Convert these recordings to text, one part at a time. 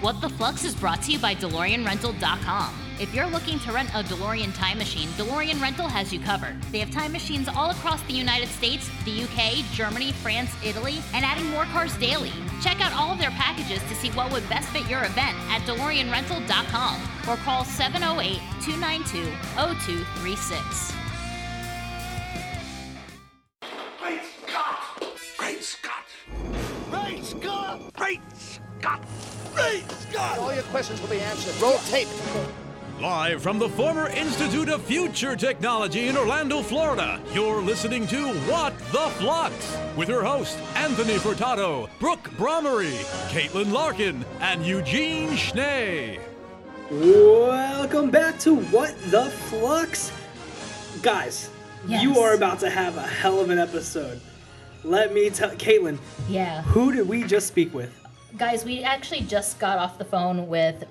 What the Flux is brought to you by DeLoreanRental.com. If you're looking to rent a DeLorean time machine, DeLorean Rental has you covered. They have time machines all across the United States, the UK, Germany, France, Italy, and adding more cars daily. Check out all of their packages to see what would best fit your event at DeLoreanRental.com or call 708 292 0236. Great Scott! Great Scott! Great Scott! Great Scott! Great Scott! All your questions will be answered. Roll tape. Live from the former Institute of Future Technology in Orlando, Florida, you're listening to What the Flux with your host, Anthony Furtado, Brooke Bromery, Caitlin Larkin, and Eugene Schnee. Welcome back to What the Flux. Guys, Yes. you are about to have a hell of an episode. Let me tell Caitlin, Yeah. who did we just speak with? Guys, we actually just got off the phone with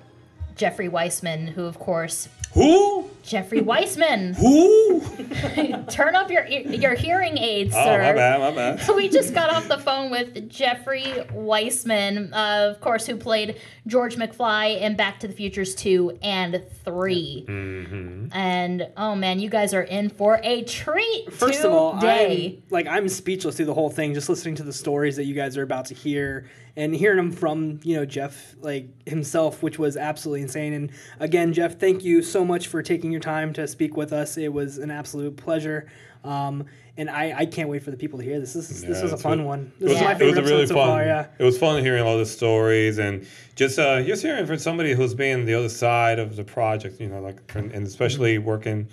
Jeffrey Weissman, who, of course, Who? Jeffrey Weissman. Who? Turn up your your hearing aids, Oh, sir. my bad, my bad. So we just got off the phone with Jeffrey Weissman, uh, of course, who played George McFly in Back to the Futures 2 and 3. Mm-hmm. And oh man, you guys are in for a treat First of all. I'm, like I'm speechless through the whole thing, just listening to the stories that you guys are about to hear and hearing them from you know Jeff like himself, which was absolutely insane. And again, Jeff, thank you so much for taking your time to speak with us. It was an absolute pleasure. Um, and I, I can't wait for the people to hear this. This is, this Yeah, was a fun re- one. It This was, my it was favorite really episode fun. so far. Yeah. It was fun hearing all the stories and just uh, just hearing from somebody who's been the other side of the project. You know, like and especially working.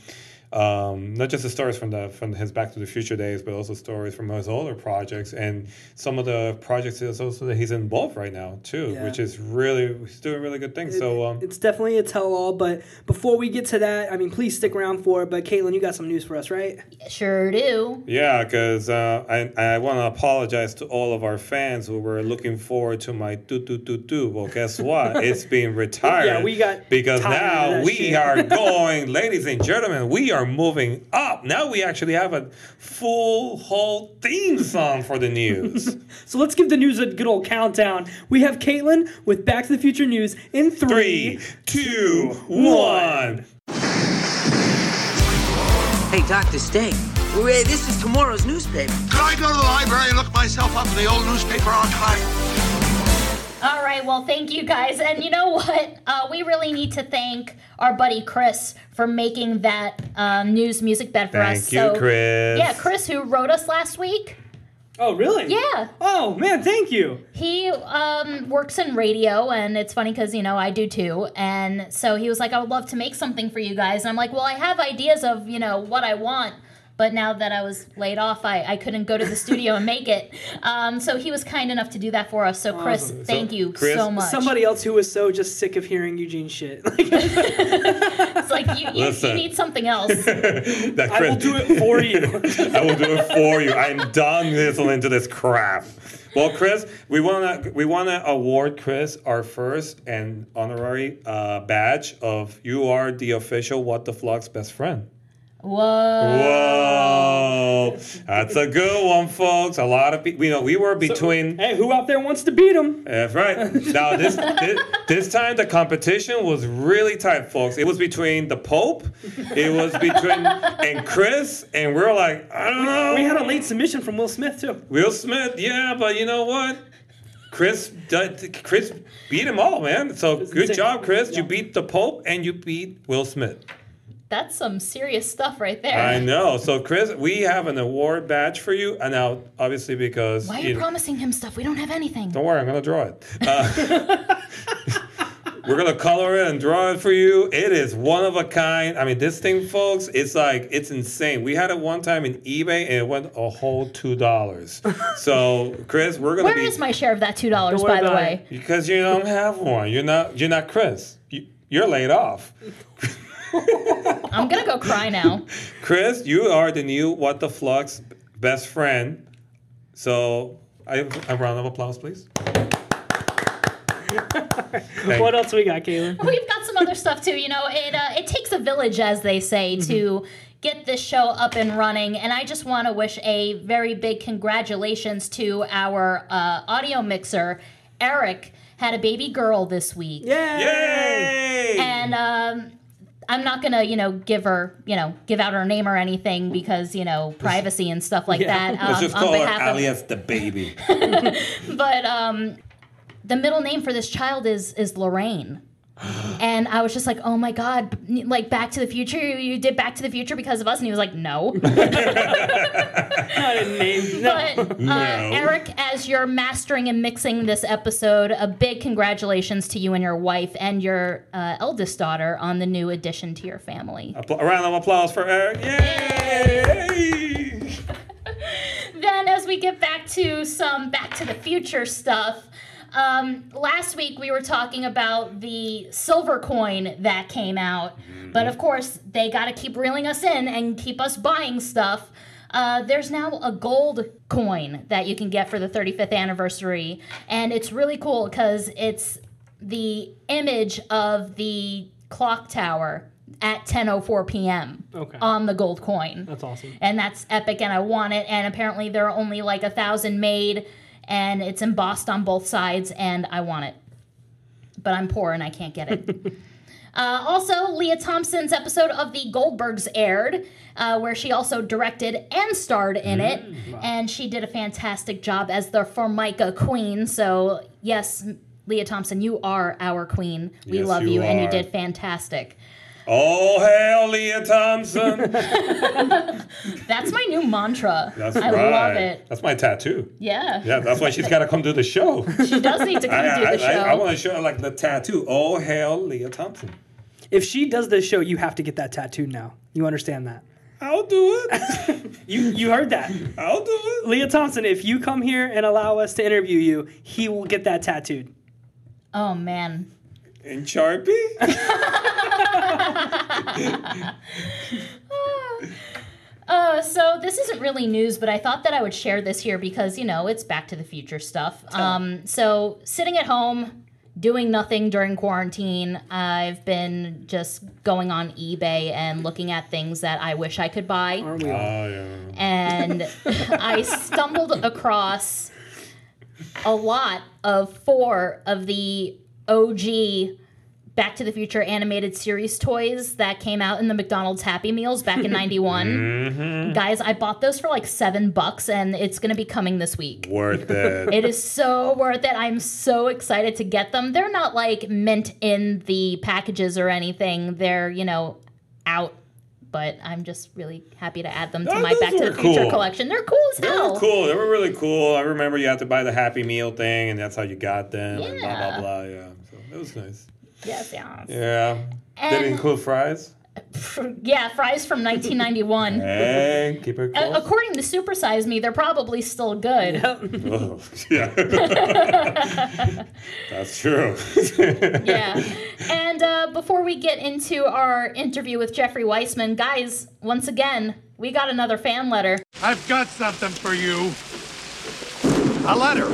Um, not just the stories from the from his Back to the Future days, but also stories from his older projects and some of the projects is also that he's involved right now too, Yeah. which is really he's doing really good things. so um, it's definitely a tell-all. But before we get to that, I mean, please stick around for it. But Caitlin, you got some news for us, right? Sure do. Yeah, because uh, I, I want to apologize to all of our fans who were looking forward to my do do do do. Well, guess what? it's being retired. Yeah, we got because now we shit. are going, ladies and gentlemen, we are moving up. Now we actually have a full whole theme song for the news. So let's give the news a good old countdown. We have Caitlin with Back to the Future news in three. Three, two, one. Hey, Dr. Stay. Ray, this is tomorrow's newspaper. Could I go to the library and look myself up in the old newspaper archive? All right, well, thank you guys. And you know what? Uh, we really need to thank our buddy Chris for making that um, news music bed for Thank us. Thank you, Chris. Yeah, Chris, who wrote us last week. Oh, really? Yeah. Oh man, thank you. He um, works in radio, and it's funny because, you know, I do too. And so he was like, I would love to make something for you guys. And I'm like, well, I have ideas of, you know, what I want. But now that I was laid off, I, I couldn't go to the studio and make it. Um, so he was kind enough to do that for us. So, Chris, thank you Chris, so much. Somebody else who was so just sick of hearing Eugene shit. It's like, you, you, you need something else. That I will do it for you. I will do it for you. I'm done listening to this crap. Well, Chris, we want to we want to award Chris our first and honorary uh, badge of you are the official What the Flux best friend. Whoa. Whoa, that's a good one, folks. A lot of people, you know, we were between. hey, who out there wants to beat him? That's right. Now this, this this time the competition was really tight, folks. It was between the Pope, it was between and Chris, and we're like, I don't know. We had a late submission from Will Smith too. Will Smith, yeah, but you know what? Chris, Chris beat him all, man. So good job, Chris. You beat the Pope and you beat Will Smith. That's some serious stuff right there. I know. So Chris, we have an award badge for you, and now obviously because Why are you you know- promising him stuff? We don't have anything. don't worry, I'm gonna draw it. Uh, we're gonna color it and draw it for you. It is one of a kind. I mean, this thing, folks, it's like it's insane. We had it one time in eBay, and it went a whole two dollars. So, Chris, we're gonna Where be is my share of that two dollars, Don't by the about way? because you don't have one. You're not. You're not Chris. You, you're laid off. I'm gonna go cry now. Chris, you are the new What the Flux best friend. So, I have a round of applause, please. What else we got, Caitlin? We've got some other stuff too. You know, it uh, it takes a village, as they say, to get this show up and running. And I just want to wish a very big congratulations to our uh, audio mixer, Eric. had a baby girl this week. Yay! Yay! And um, I'm not gonna, you know, give her, you know, give out her name or anything because, you know, privacy and stuff like Yeah. that. Let's um, just on call her alias the baby. but um, the middle name for this child is is Lorraine. And I was just like, oh my God, like Back to the Future, you, did Back to the Future because of us? And he was like, no. I didn't name. No. But uh, Eric, as you're mastering and mixing this episode, a big congratulations to you and your wife and your uh, eldest daughter on the new addition to your family. Appla- a round of applause for Eric. Yay! then as we get back to some back to the future stuff um, last week we were talking about the silver coin that came out but of course they got to keep reeling us in and keep us buying stuff uh, there's now a gold coin that you can get for the 35th anniversary and it's really cool because it's the image of the clock tower at 10:04 p.m. Okay. on the gold coin That's awesome. and that's epic and i want it and apparently there are only like a thousand made and it's embossed on both sides and i want it. But i'm poor and i can't get it. Uh, also Lea Thompson's episode of the goldbergs aired uh, where she also directed and starred in it. And she did a fantastic job as the formica queen. So yes Lea Thompson you are our queen. We Yes, love you you, and you did fantastic Oh, hail Lea Thompson. that's my new mantra That's i right. love it That's my tattoo. yeah Yeah, that's why she's got to come do the show. She does need to come I, do the I, show. I, want to show her like the tattoo. Oh, hail Lea Thompson. If she does this show, you have to get that tattooed now. You understand that? I'll do it. You you heard that. I'll do it. Lea Thompson, if you come here and allow us to interview you, he will get that tattooed. oh man. In Sharpie? Uh, so this isn't really news, but I thought that I would share this here because you know it's Back to the Future stuff. Um, so sitting at home, doing nothing during quarantine, I've been just going on eBay and looking at things that I wish I could buy. Aren't we all? Oh, yeah. and I stumbled across a lot of four of the OG Back to the Future animated series toys that came out in the McDonald's Happy Meals back in 91. Mm-hmm. Guys, I bought those for like seven bucks and it's going to be coming this week. Worth it. It is so worth it. I'm so excited to get them. They're not like mint in the packages or anything. They're, you know, out. But I'm just really happy to add them to Oh, my Back to the Future cool. collection. They're cool as They hell. were cool. They were really cool. I remember you had to buy the Happy Meal thing, and that's how you got them, and blah, blah, blah. Yeah. So it was nice. Yes, yes. Yeah. Did And- it include fries? Yeah, fries from 1991. Hey, keep it Uh, close. according to Supersize Me, they're probably still good. Oh, yeah. That's true. yeah. And uh, before we get into our interview with Jeffrey Weissman, guys, once again, we got another fan letter. I've got something for you. A letter.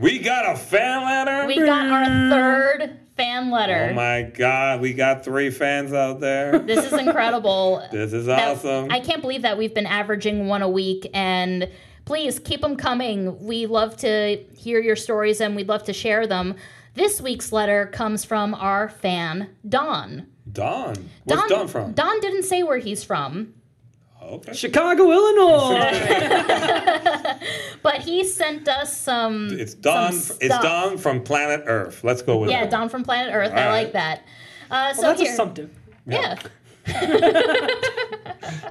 We got a fan letter. We got our third fan letter. oh my God, we got three fans out there. This is incredible. This is That- awesome. I can't believe that we've been averaging one a week and please keep them coming. We love to hear your stories and we'd love to share them. This week's letter comes from our fan, Don. Don. Where's Don, from? Don didn't say where he's from, Okay. Chicago, Illinois. but he sent us some. It's Don. some It's. Don from planet Earth. Let's go with it. Yeah, it. Don from Planet Earth. I All right. like that. Uh, so Well, that's here, assumptive. Yeah.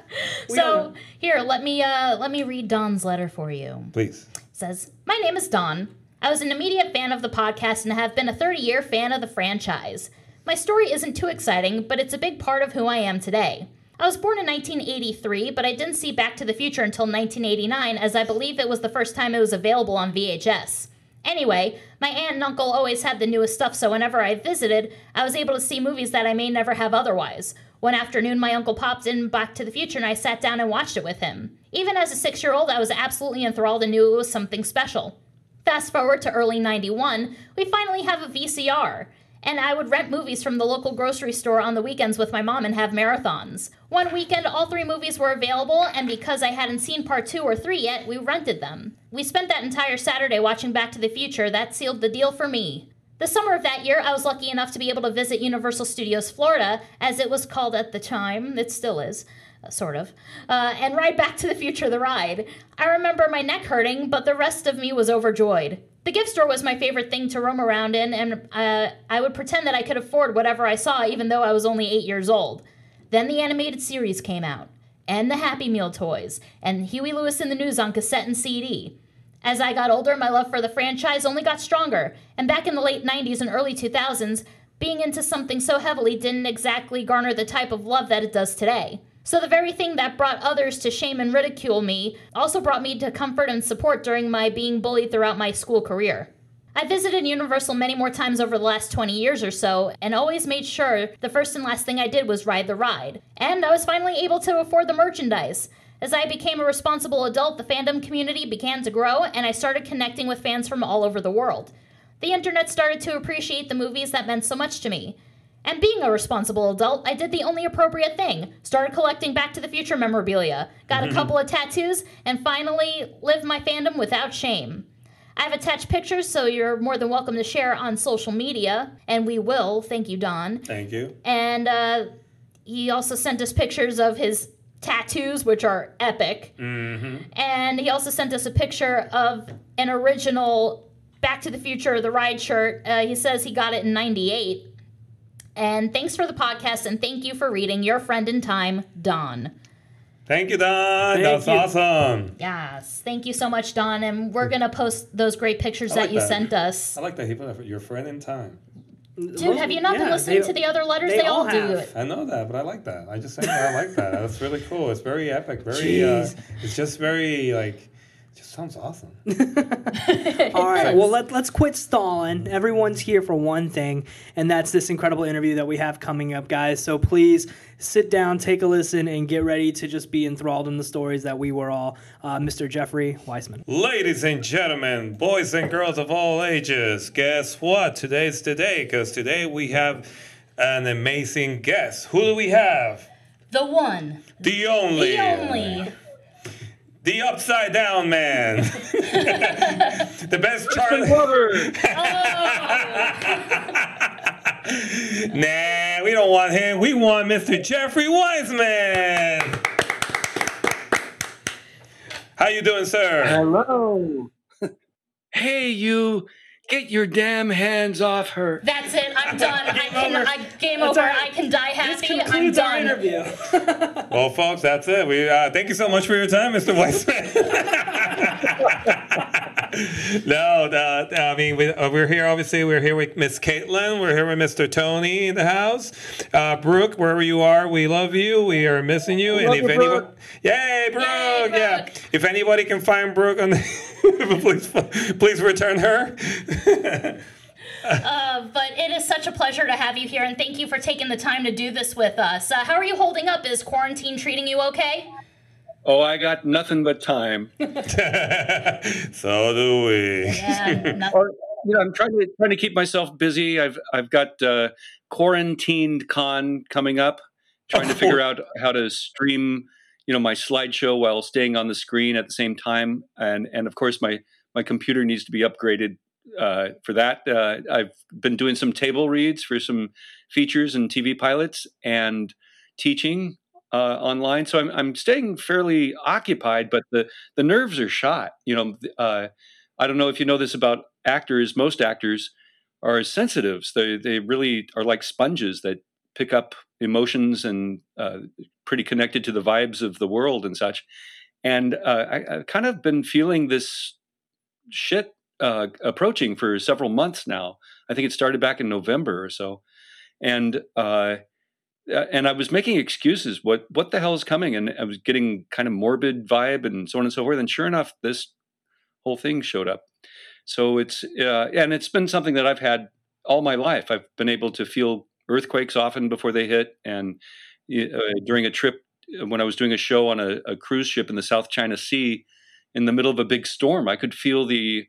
so here, let me uh, let me read Don's letter for you. Please. says, My name is Don. I was an immediate fan of the podcast and have been a 30 year fan of the franchise. My story isn't too exciting, but it's a big part of who I am today. I was born in 1983, but I didn't see Back to the Future until 1989, as I believe it was the first time it was available on VHS. Anyway, my aunt and uncle always had the newest stuff, so whenever I visited, I was able to see movies that I may never have otherwise. One afternoon, my uncle popped in Back to the Future and I sat down and watched it with him. Even as a six year old, I was absolutely enthralled and knew it was something special. Fast forward to early 91, we finally have a VCR. And I would rent movies from the local grocery store on the weekends with my mom and have marathons. One weekend, all three movies were available, and because I hadn't seen part two or three yet, we rented them. We spent that entire Saturday watching Back to the Future. That sealed the deal for me. The summer of that year, I was lucky enough to be able to visit Universal Studios Florida, as it was called at the time. It still is, uh, sort of, uh, and ride Back to the Future the ride. I remember my neck hurting, but the rest of me was overjoyed. The gift store was my favorite thing to roam around in, and uh, I would pretend that I could afford whatever I saw, even though I was only eight years old. Then the animated series came out, and the Happy Meal toys, and Huey Lewis and the News on cassette and CD. As I got older, my love for the franchise only got stronger, and back in the late 90s and early 2000s, being into something so heavily didn't exactly garner the type of love that it does today. So, the very thing that brought others to shame and ridicule me also brought me to comfort and support during my being bullied throughout my school career. I visited Universal many more times over the last 20 years or so, and always made sure the first and last thing I did was ride the ride. And I was finally able to afford the merchandise. As I became a responsible adult, the fandom community began to grow, and I started connecting with fans from all over the world. The internet started to appreciate the movies that meant so much to me. And being a responsible adult, I did the only appropriate thing started collecting Back to the Future memorabilia, got a couple of tattoos, and finally lived my fandom without shame. I've attached pictures, so you're more than welcome to share on social media, and we will. Thank you, Don. Thank you. And uh, he also sent us pictures of his tattoos, which are epic. Mm-hmm. And he also sent us a picture of an original Back to the Future, the ride shirt. Uh, he says he got it in 98. And thanks for the podcast, and thank you for reading Your Friend in Time, Don. Thank you, Don. Thank That's you. awesome. Yes, thank you so much, Don. And we're going to post those great pictures I that you that. sent us. I like that he put your friend in time. Dude, have you not been listening they- to the other letters? they They, all, all do have. it. I know that, but I like that. I just think I like that. That's really cool. It's very epic. Very. Uh, it's just very like. It just sounds awesome. All right. Well, let, let's quit stalling. Everyone's here for one thing, and that's this incredible interview that we have coming up, guys. So please sit down, take a listen, and get ready to just be enthralled in the stories that we were all. Uh, Mr. Jeffrey Weissman. Ladies and gentlemen, boys and girls of all ages, guess what? Today's the day because today we have an amazing guest. Who do we have? The one, The only. the only. The upside down man. the best Charlie. nah, we don't want him. We want Mr. Jeffrey Weissman. How you doing, sir? Hello. hey, you. Get your damn hands off her. That's it. I'm done. I can. over. I, game That's over. all right. I can die This happy. I'm concludes our done. interview. Well, folks, that's it. We uh, thank you so much for your time, Mr. Weissman. no, uh, I mean we, uh, we're here. Obviously, we're here with Miss Caitlin. We're here with Mr. Tony in the house. Uh, Brooke, wherever you are, we love you. We are missing you. and love if you, anyone, Brooke. yay, Brooke, Yay, yeah. If anybody can find Brooke, on the, please, please return her. Uh, but it is such a pleasure to have you here, and thank you for taking the time to do this with us. Uh, how are you holding up? Is quarantine treating you okay? Oh, I got nothing but time. so do we. Yeah. nothing. Or, you know, I'm trying to trying to keep myself busy. I've I've got uh, quarantined con coming up. Trying to figure out how to stream, you know, my slideshow while staying on the screen at the same time, and and of course my my computer needs to be upgraded uh, for that. Uh, I've been doing some table reads for some features and TV pilots and teaching uh, online. So I'm I'm staying fairly occupied, but the the nerves are shot. You know, uh, I don't know if you know this about actors. Most actors are sensitives. They they really are like sponges that pick up emotions and uh, pretty connected to the vibes of the world and such. And uh, I, I've kind of been feeling this shit uh, approaching for several months now. I think it started back in November or so, and uh, uh, and I was making excuses. What what the hell is coming? And I was getting kind of morbid vibe and so on and so forth. And sure enough, this whole thing showed up. So it's uh, and it's been something that I've had all my life. I've been able to feel earthquakes often before they hit, and uh, during a trip when I was doing a show on a, a cruise ship in the South China Sea, in the middle of a big storm, I could feel the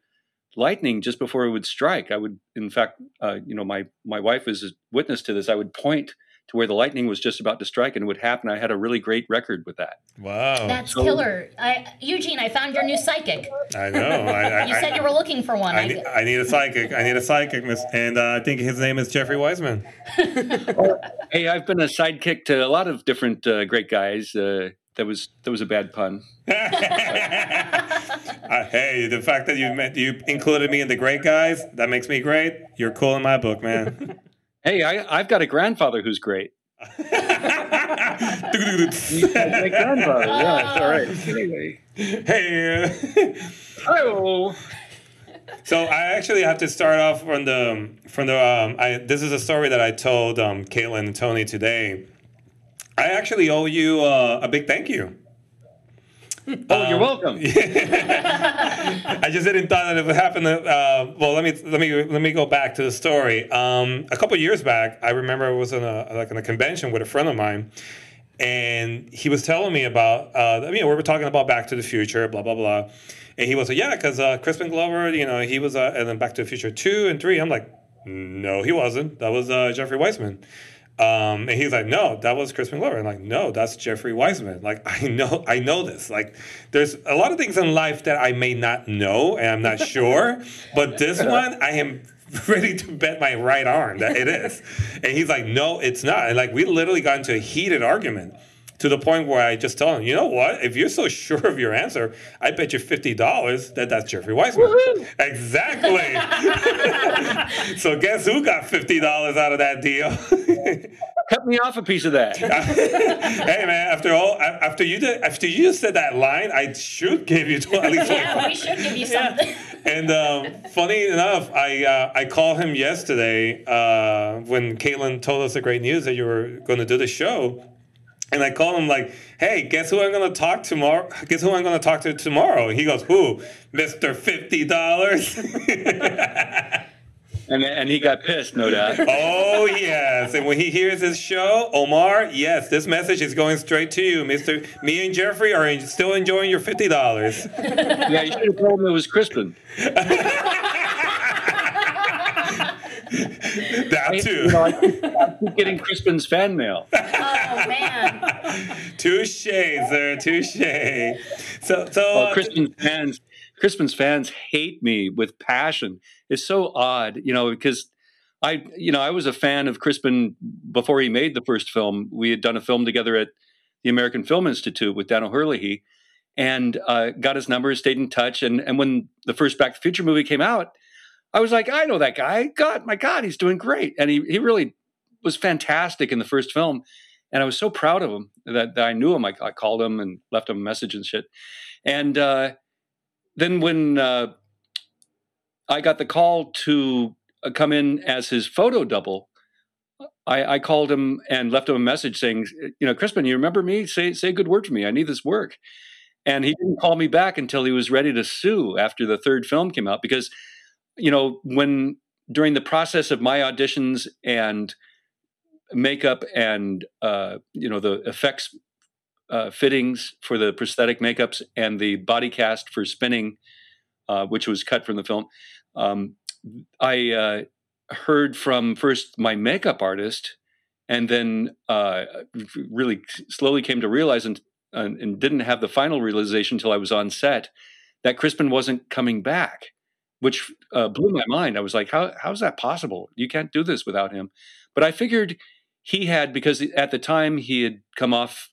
lightning just before it would strike. I would, in fact, uh, you know, my my wife is a witness to this. I would point to where the lightning was just about to strike and it would happen. I had a really great record with that. Wow. That's So- killer. I, Eugene, I found your new psychic. I know. I, I, You said you were looking for one. I I- need, I need a psychic. I need a psychic, miss. And uh, I think his name is Jeffrey Weissman. Hey, I've been a sidekick to a lot of different uh, great guys. That was that was a bad pun. Uh, hey, the fact that you met, you included me in the great guys, that makes me great. You're cool in my book, man. Hey, I, I've got a grandfather who's great. My grandfather, yeah, it's all right. Anyway, hey. oh, So I actually have to start off from the from the. Um, I this is a story that I told um, Caitlin and Tony today. I actually owe you uh, a big thank you. oh, you're welcome. I just didn't thought that it would happen. Uh, well, let me let me let me go back to the story. Um, a couple years back, I remember I was in a like in a convention with a friend of mine, and he was telling me about uh, you know we were talking about Back to the Future, blah blah blah, and he was like, yeah, because uh, Crispin Glover, you know, he was uh, and then Back to the Future two and three. I'm like, no, he wasn't. That was uh, Jeffrey Weissman. Um, and he's like, no, that was Crispin Glover. I'm like, no, that's Jeffrey Weissman. Like, I know, I know this. Like, there's a lot of things in life that I may not know and I'm not sure, but this one I am ready to bet my right arm that it is. And he's like, no, it's not. And like, we literally got into a heated argument to the point where I just tell him, you know what? If you're so sure of your answer, I bet you fifty dollars that that's Jeffrey Weissman. Exactly. so guess who got fifty dollars out of that deal? Cut me off a piece of that. hey man, after all, after you did, after you said that line, I should give you tw- at least. yeah, we should give you something. And um, funny enough, I uh, I called him yesterday uh, when Caitlin told us the great news that you were going to do the show. And I call him like, "Hey, guess who I'm going to talk tomorrow? Guess who I'm going to talk to tomorrow?" He goes, "Who, Mister Fifty Dollars?" And and he got pissed, no doubt. oh yes. And when he hears his show, Omar, yes, this message is going straight to you, Mister. Me and Jeffrey are still enjoying your fifty dollars. Yeah, you should have told him it was Crispin. that too. You know, I keep, I keep getting Crispin's fan mail. Oh man. Touche, sir. Touche. So, so Well, uh, Crispin's fans, Crispin's fans hate me with passion. It's so odd, you know, because I, you know, I was a fan of Crispin before he made the first film. We had done a film together at the American Film Institute with Dan O'Herlihy, and uh, got his number, stayed in touch. And and when the first Back to the Future movie came out, I was like, I know that guy. God, my God, he's doing great, and he he really was fantastic in the first film. And I was so proud of him that, that I knew him. I, I called him and left him a message and shit. And uh, then when uh, I got the call to uh, come in as his photo double, I, I called him and left him a message saying, you know, Crispin, you remember me? Say say a good word for me. I need this work. And he didn't call me back until he was ready to sue after the third film came out because, you know, when during the process of my auditions and makeup and uh, you know the effects uh, fittings for the prosthetic makeups and the body cast for spinning, uh, which was cut from the film. Um, I uh, heard from first my makeup artist, and then uh, really slowly came to realize and, and and didn't have the final realization until I was on set that Crispin wasn't coming back, which uh, blew my mind. I was like, "How how's that possible? You can't do this without him." But I figured he had because at the time he had come off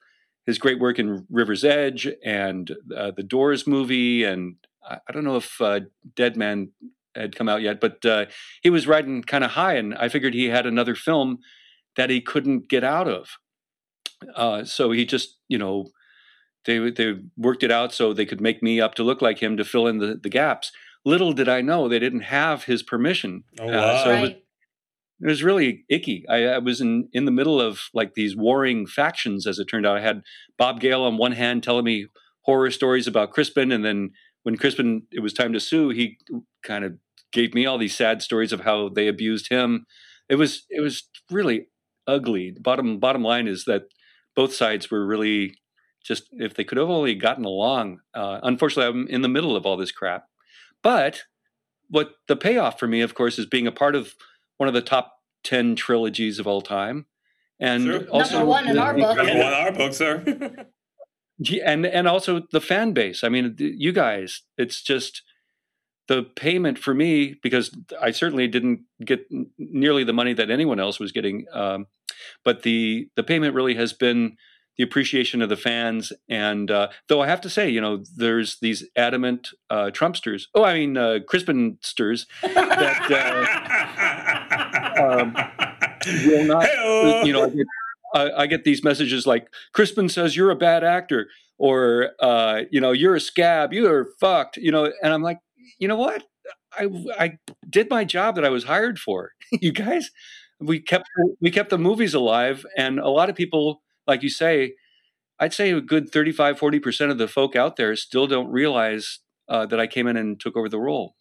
his great work in River's Edge and uh, the Doors movie, and I, I don't know if uh, Dead Man had come out yet, but uh, he was riding kind of high, and I figured he had another film that he couldn't get out of. Uh, so he just, you know, they they worked it out so they could make me up to look like him to fill in the, the gaps. Little did I know they didn't have his permission. Oh, Uh, wow. so it was, it was really icky. I, I was in in the middle of like these warring factions, as it turned out. I had Bob Gale on one hand telling me horror stories about Crispin, and then when Crispin it was time to sue, he kind of gave me all these sad stories of how they abused him. It was it was really ugly. Bottom bottom line is that both sides were really just if they could have only gotten along. Uh, unfortunately, I'm in the middle of all this crap. But what the payoff for me, of course, is being a part of one of the top 10 trilogies of all time and Sure. also Number one in our book. Number one, our book, sir. And and also the fan base. I mean, you guys, it's just the payment for me because I certainly didn't get nearly the money that anyone else was getting. Um, but the the payment really has been the appreciation of the fans. And uh, though I have to say, you know, there's these adamant uh, Trumpsters. Oh, I mean, uh, Crispinsters that uh, um, will not. You know, I get, I, I get these messages like Crispin says you're a bad actor, or uh, you know, you're a scab, you're fucked. You know, and I'm like, you know what? I I did my job that I was hired for. you guys, we kept we kept the movies alive, and a lot of people, like you say, I'd say a good 35, 40 percent of the folk out there still don't realize uh, that I came in and took over the role.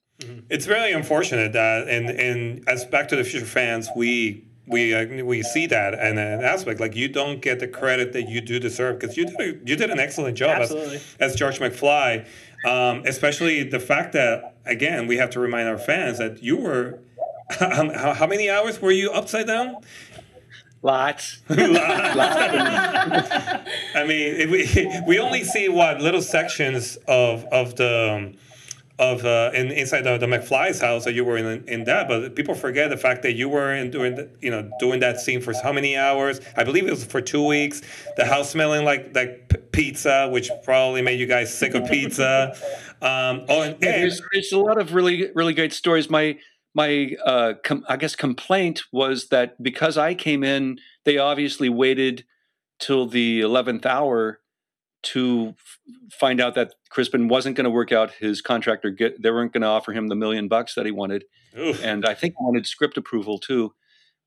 It's really unfortunate that, and and as Back to the Future fans, we we uh, we see that and an aspect like you don't get the credit that you do deserve because you did a, you did an excellent job Absolutely. as, as George McFly, um, especially the fact that again we have to remind our fans that you were. How, how many hours were you upside down? Lots. I mean, if we we only see what little sections of of the um, of uh, in, inside the, the McFly's house that you were in in that, but people forget the fact that you were in doing the, you know doing that scene for how many hours? I believe it was for two weeks. The house smelling like like p- pizza, which probably made you guys sick of pizza. Um, oh, and, Yeah, and there's, there's a lot of really really great stories. My my uh, com- I guess complaint was that because I came in, they obviously waited till the eleventh hour to f- find out that Crispin wasn't going to work out his contract or get they weren't going to offer him the million bucks that he wanted, oof. and I think he wanted script approval too.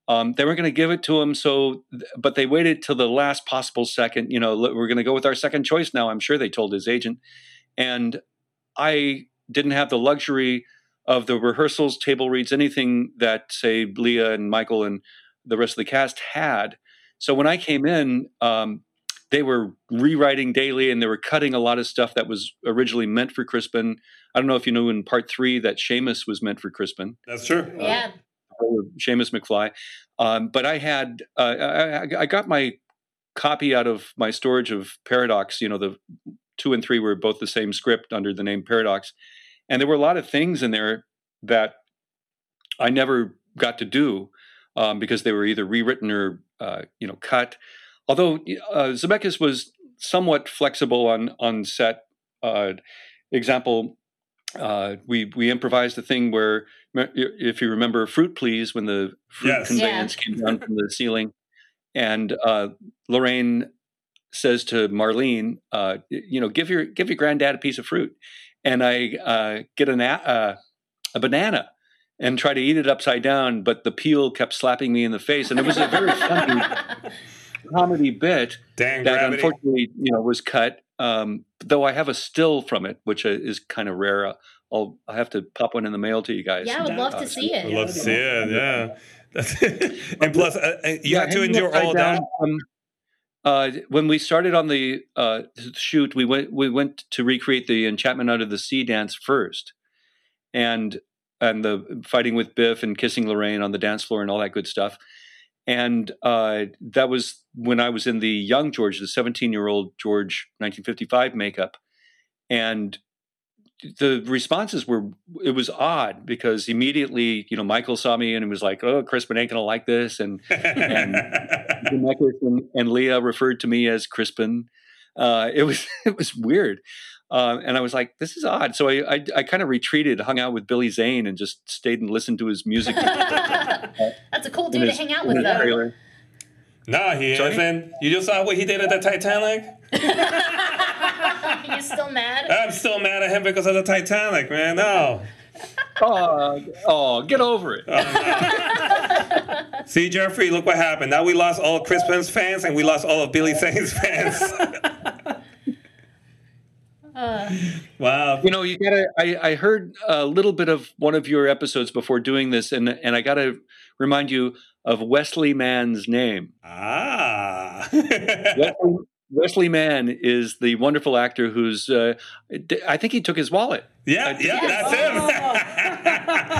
Um, they weren't going to give it to him, so but they waited till the last possible second. You know, "Look, we're going to go with our second choice now. I'm sure they told his agent, and I didn't have the luxury of the rehearsals, table reads, anything that say Lea and Michael and the rest of the cast had. So when I came in, um, they were rewriting daily and they were cutting a lot of stuff that was originally meant for Crispin. I don't know if you knew in part three that Seamus was meant for Crispin. that's true. Yeah. Seamus McFly. Um, but I had uh, I, I- I got my copy out of my storage of Paradox. You know, the two and three were both the same script under the name Paradox, and there were a lot of things in there that I never got to do um, because they were either rewritten or uh, you know cut. Although uh, Zemeckis was somewhat flexible on on set. Uh, example, uh, we we improvised a thing where if you remember fruit please when the fruit Yes. conveyance came down from the ceiling and uh, lorraine says to marlene uh, you know give your give your granddad a piece of fruit and i uh, get an a, uh, a banana and try to eat it upside down but the peel kept slapping me in the face and it was a very funny comedy bit Dang that gravity. unfortunately you know was cut um, though i have a still from it which uh, is kind of rare i'll i have to pop one in the mail to you guys Yeah, I would love Uh, to see it. I'd love to see it. Yeah. That's- and plus, uh, uh, you Yeah, have to endure all down that. from- uh, when we started on the uh, shoot, we went we went to recreate the enchantment under the sea dance first, and and the fighting with Biff and kissing Lorraine on the dance floor and all that good stuff. And uh, that was when I was in the young George, the 17 year old George, 1955 makeup, and the responses were it was odd because immediately you know Michael saw me and it was like oh Crispin ain't gonna like this and and and, and Lea referred to me as Crispin. Uh, it was it was weird, uh, and I was like, "This is odd." So I I, I kind of retreated, hung out with Billy Zane, and just stayed and listened to his music. That's a cool in dude to hang out with, though. trailer. nah, he Sorry? isn't. You just saw what he did at the Titanic. You still mad? I'm still mad at him because of the Titanic, man. No. Oh, oh, get over it. See, Jeffrey, look what happened. Now we lost all Crispin's fans and we lost all of Billy Zane's fans. wow. You know, you gotta. I, I heard a little bit of one of your episodes before doing this, and and I gotta remind you of Wesley Mann's name. Ah. Wesley, Wesley Mann is the wonderful actor who's. Uh, I think he took his wallet. yeah, yeah, that's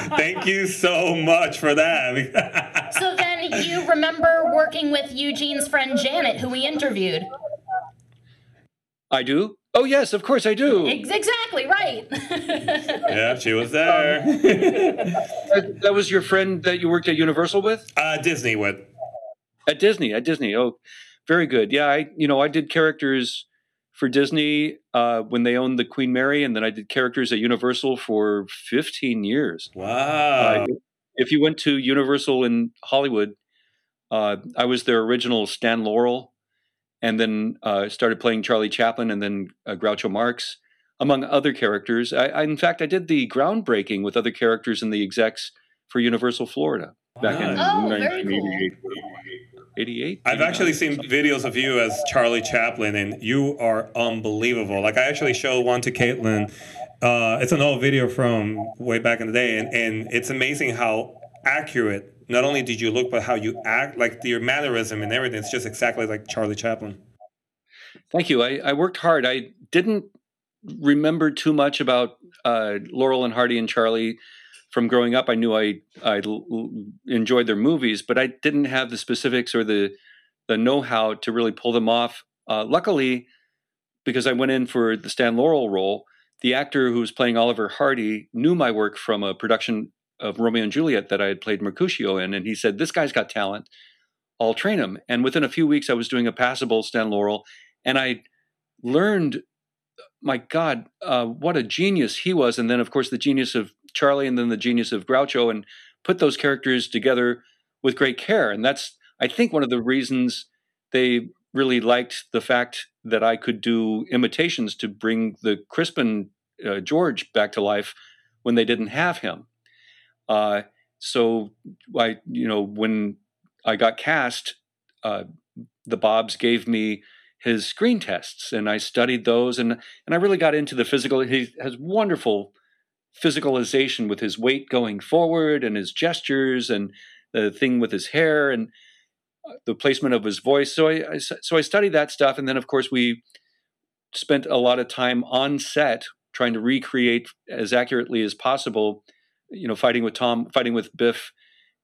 him. Thank you so much for that. So then you remember working with Eugene's friend Janet, who we interviewed? I do. Oh yes, of course I do. Ex- exactly right. yeah, she was there. that, that was your friend that you worked at Universal with? Uh, Disney with. At Disney, at Disney. Oh, very good. Yeah, I you know I did characters for Disney uh, when they owned the Queen Mary, and then I did characters at Universal for 15 years. Wow. Uh, if you went to Universal in Hollywood, uh, I was their original Stan Laurel, and then uh, started playing Charlie Chaplin, and then uh, Groucho Marx, among other characters. I, I, in fact, I did the groundbreaking with other characters in the execs for Universal Florida back in Oh, very 1988. 88. I've actually seen videos of you as Charlie Chaplin, and you are unbelievable. Like I actually showed one to Caitlin. Uh, it's an old video from way back in the day, and, and it's amazing how accurate not only did you look, but how you act, like your mannerism and everything. It's just exactly like Charlie Chaplin. Thank you. I, I worked hard. I didn't remember too much about uh, Laurel and Hardy and Charlie from growing up. I knew I I enjoyed their movies, but I didn't have the specifics or the the know how to really pull them off. Uh, luckily, because I went in for the Stan Laurel role, the actor who was playing Oliver Hardy knew my work from a production of Romeo and Juliet that I had played Mercutio in, and he said, "This guy's got talent. I'll train him." And within a few weeks, I was doing a passable Stan Laurel, and I learned, my God, uh, what a genius he was, and then of course the genius of Charlie, and then the genius of Groucho, and put those characters together with great care. And that's, I think, one of the reasons they really liked the fact that I could do imitations to bring the Crispin uh, George back to life when they didn't have him. Uh, so I, you know, when I got cast, uh, the Bobs gave me his screen tests, and I studied those, and and I really got into the physical. He has wonderful physicalization with his weight going forward and his gestures and the thing with his hair and uh, the placement of his voice. So I, I so I studied that stuff, and then of course we spent a lot of time on set trying to recreate as accurately as possible. You know, fighting with Tom, fighting with Biff,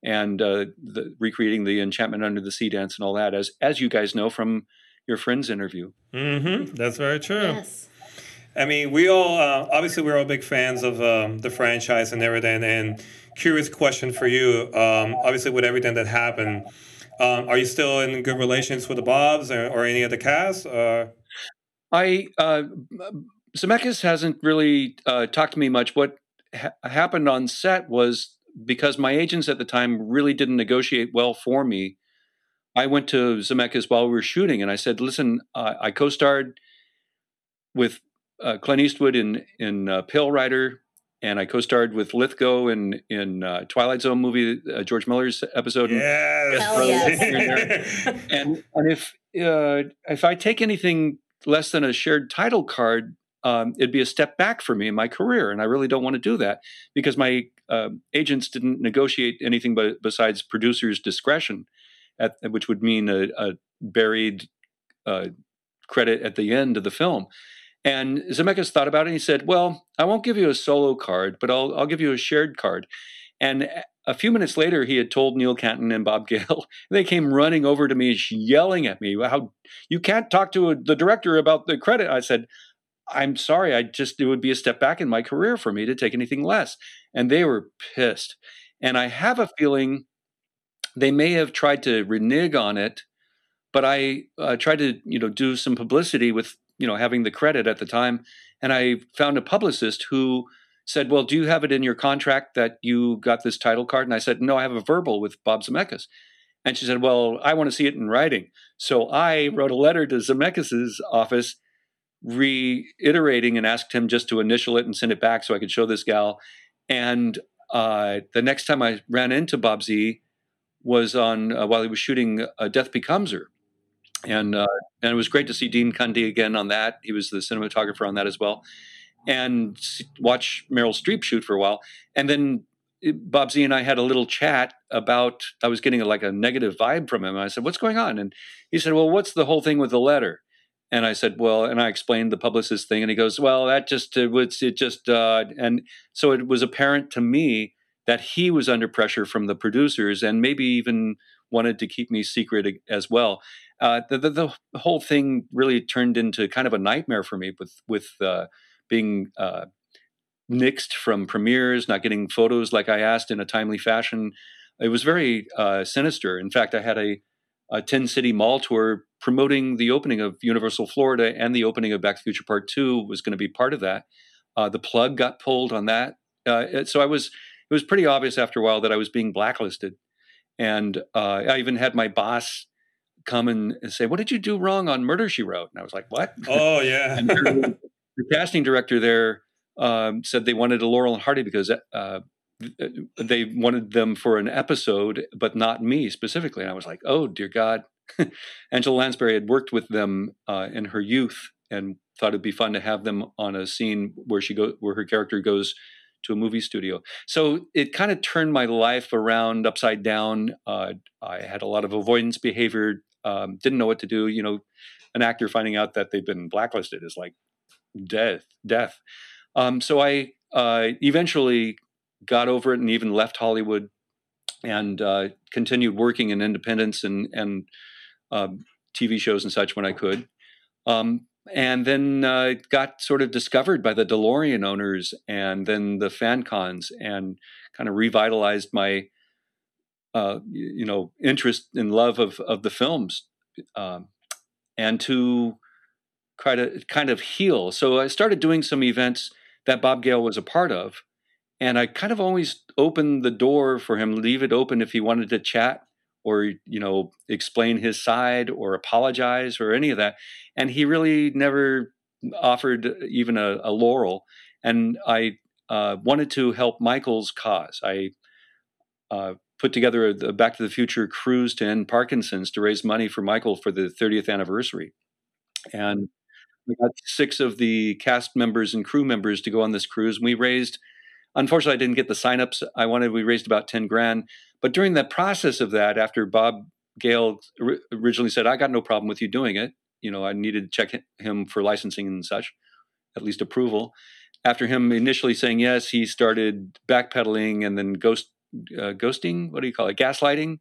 and uh, the, recreating the Enchantment Under the Sea dance and all that, as as you guys know from your friend's interview. Mm-hmm. That's very true. yes. I mean, we all uh, obviously we're all big fans of um, the franchise and everything. And curious question for you: um, obviously, with everything that happened, um, are you still in good relations with the Bobs or, or any of the cast? Uh, I uh, Zemeckis hasn't really uh, talked to me much. What ha- happened on set was because my agents at the time really didn't negotiate well for me. I went to Zemeckis while we were shooting, and I said, "Listen, uh, I co-starred with uh, Clint Eastwood in in uh, Pale Rider, and I co-starred with Lithgow in in uh, Twilight Zone movie, uh, George Miller's episode. yes. Hell yes. and and if uh, if I take anything less than a shared title card, um, it'd be a step back for me in my career, and I really don't want to do that because my uh, agents didn't negotiate anything but besides producer's discretion, at, which would mean a, a buried uh, credit at the end of the film. And Zemeckis thought about it and he said, Well, I won't give you a solo card, but I'll, I'll give you a shared card. And a few minutes later, he had told Neil Canton and Bob Gale. They came running over to me, yelling at me, "How you can't talk to a, the director about the credit?" I said, "I'm sorry. I just it would be a step back in my career for me to take anything less." And they were pissed. And I have a feeling they may have tried to renege on it, but I uh, tried to you know do some publicity with you know having the credit at the time, and I found a publicist who said, "Well, do you have it in your contract that you got this title card?" And I said, "No, I have a verbal with Bob Zemeckis." And she said, "Well, I want to see it in writing." So I wrote a letter to Zemeckis's office, reiterating and asked him just to initial it and send it back so I could show this gal. And uh, the next time I ran into Bob Z was on uh, while he was shooting uh, Death Becomes Her, and uh, and it was great to see Dean Cundy again on that. He was the cinematographer on that as well, and watch Meryl Streep shoot for a while, and then uh, Bob Z and I had a little chat about I was getting like a negative vibe from him. I said, "What's going on?" And he said, "Well, what's the whole thing with the letter?" And I said, "Well," and I explained the publicist thing, and he goes, "Well, that just it was it just," uh, and so it was apparent to me that he was under pressure from the producers and maybe even wanted to keep me secret as well. Uh, the, the, the whole thing really turned into kind of a nightmare for me with with uh, being uh, nixed from premieres, not getting photos like I asked in a timely fashion. It was very uh, sinister. In fact, I had a, a 10 city mall tour promoting the opening of Universal Florida and the opening of Back to the Future Part 2 was going to be part of that. Uh, the plug got pulled on that. So I was, it was pretty obvious after a while that I was being blacklisted. And I even had my boss come and say, "What did you do wrong on Murder She Wrote?" And I was like, "What?" Oh yeah. the, the casting director there um, said they wanted a Laurel and Hardy because uh, they wanted them for an episode, but not me specifically. And I was like, "Oh dear God." Angela Lansbury had worked with them uh, in her youth and thought it'd be fun to have them on a scene where she go where her character goes to a movie studio. So it kind of turned my life around upside down. Uh, I had a lot of avoidance behavior, um, didn't know what to do. You know, an actor finding out that they've been blacklisted is like death, death. Um, so I uh, eventually got over it and even left Hollywood and uh, continued working in independence and and uh, TV shows and such when I could. Um, and then uh, got sort of discovered by the DeLorean owners and then the fan cons and kind of revitalized my uh, you know interest and love of of the films um, and to try to kind of heal. So I started doing some events that Bob Gale was a part of, and I kind of always opened the door for him, leave it open if he wanted to chat or you know explain his side or apologize or any of that. And he really never offered even a, a laurel. And i uh, wanted to help michael's cause. I uh, put together a, back to the future cruise to end parkinson's to raise money for michael for the 30th anniversary. And we got six of the cast members and crew members to go on this cruise. And we raised unfortunately i didn't get the signups i wanted. We raised about 10 grand. But during the process of that, after Bob Gale originally said, I got no problem with you doing it, you know, I needed to check him for licensing and such, at least approval. After him initially saying yes, he started backpedaling and then ghost uh, ghosting. What do you call it? Gaslighting,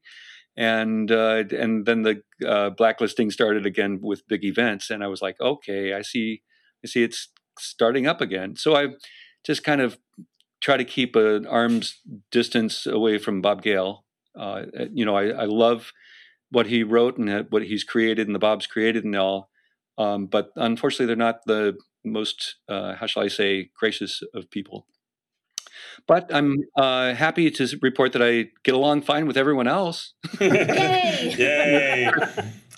and uh, and then the uh, blacklisting started again with big events. And I was like, okay, I see, I see, it's starting up again. So I just kind of try to keep an arm's distance away from Bob Gale. Uh, you know, I, I, love what he wrote and what he's created and the Bob's created and all. Um, but unfortunately, they're not the most, uh, how shall I say, gracious of people. But I'm uh, happy to report that I get along fine with everyone else. Yay! Yay!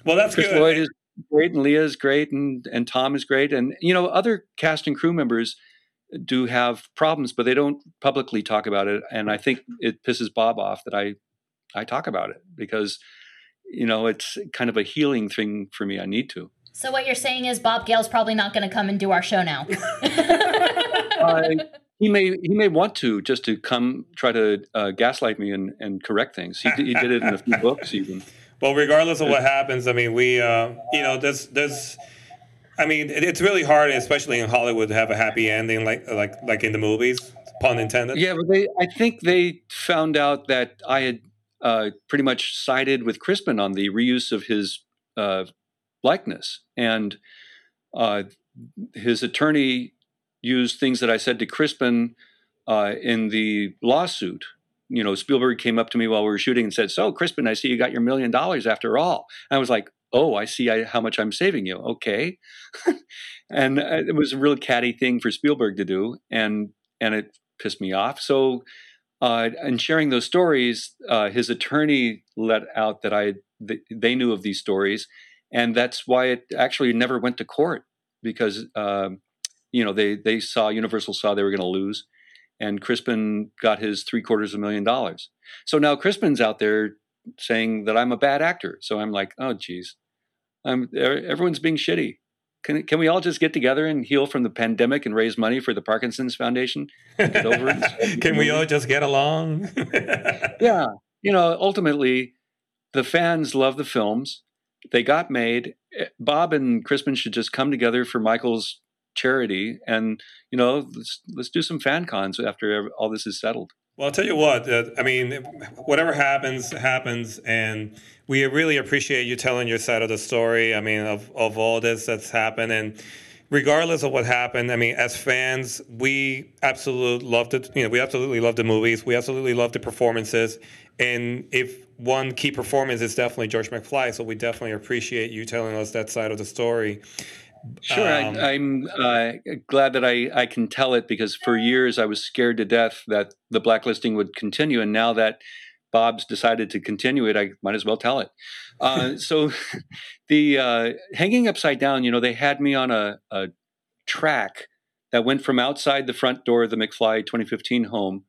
Well, that's Chris good. Lloyd is great, and Lea is great, and and Tom is great, and you know other cast and crew members do have problems, but they don't publicly talk about it. And I think it pisses Bob off that I I talk about it because you know it's kind of a healing thing for me. I need to. So what you're saying is Bob Gale's probably not going to come and do our show now. uh, he may he may want to just to come try to uh, gaslight me and, and correct things. He, he did it in a few books even. Well, regardless of what happens, I mean, we uh, you know there's there's I mean, it's really hard, especially in Hollywood, to have a happy ending like like like in the movies. Pun intended. Yeah, but they, I think they found out that I had uh, pretty much sided with Crispin on the reuse of his uh, likeness, and uh, his attorney used things that I said to Crispin uh, in the lawsuit. You know, Spielberg came up to me while we were shooting and said, "So, Crispin, I see you got your million dollars after all." And I was like, oh, I see I, how much I'm saving you. Okay. and uh, it was a real catty thing for Spielberg to do. And, and it pissed me off. So, uh, in sharing those stories, uh, his attorney let out that I th- they knew of these stories, and that's why it actually never went to court because um, you know they they saw Universal saw they were going to lose, and Crispin got his three quarters of a million dollars. So now Crispin's out there saying that I'm a bad actor. So I'm like, oh, geez, I'm, everyone's being shitty. Can, can we all just get together and heal from the pandemic and raise money for the Parkinson's Foundation? Get over it. can we all just get along? yeah. You know, ultimately, the fans love the films. They got made. Bob and Crispin should just come together for Michael's charity and, you know, let's, let's do some fan cons after all this is settled. Well, I'll tell you what. Uh, I mean, whatever happens, happens, and we really appreciate you telling your side of the story. I mean, of of all this that's happened, and regardless of what happened, I mean, as fans, we absolutely loved it. You know, we absolutely love the movies. We absolutely love the performances. And if one key performance is definitely George McFly, so we definitely appreciate you telling us that side of the story. Sure, um, I, am uh, glad that I, I can tell it because for years I was scared to death that the blacklisting would continue, and now that Bob's decided to continue it, I might as well tell it. Uh, so, the uh, hanging upside down, you know, they had me on a, a, track that went from outside the front door of the McFly 2015 home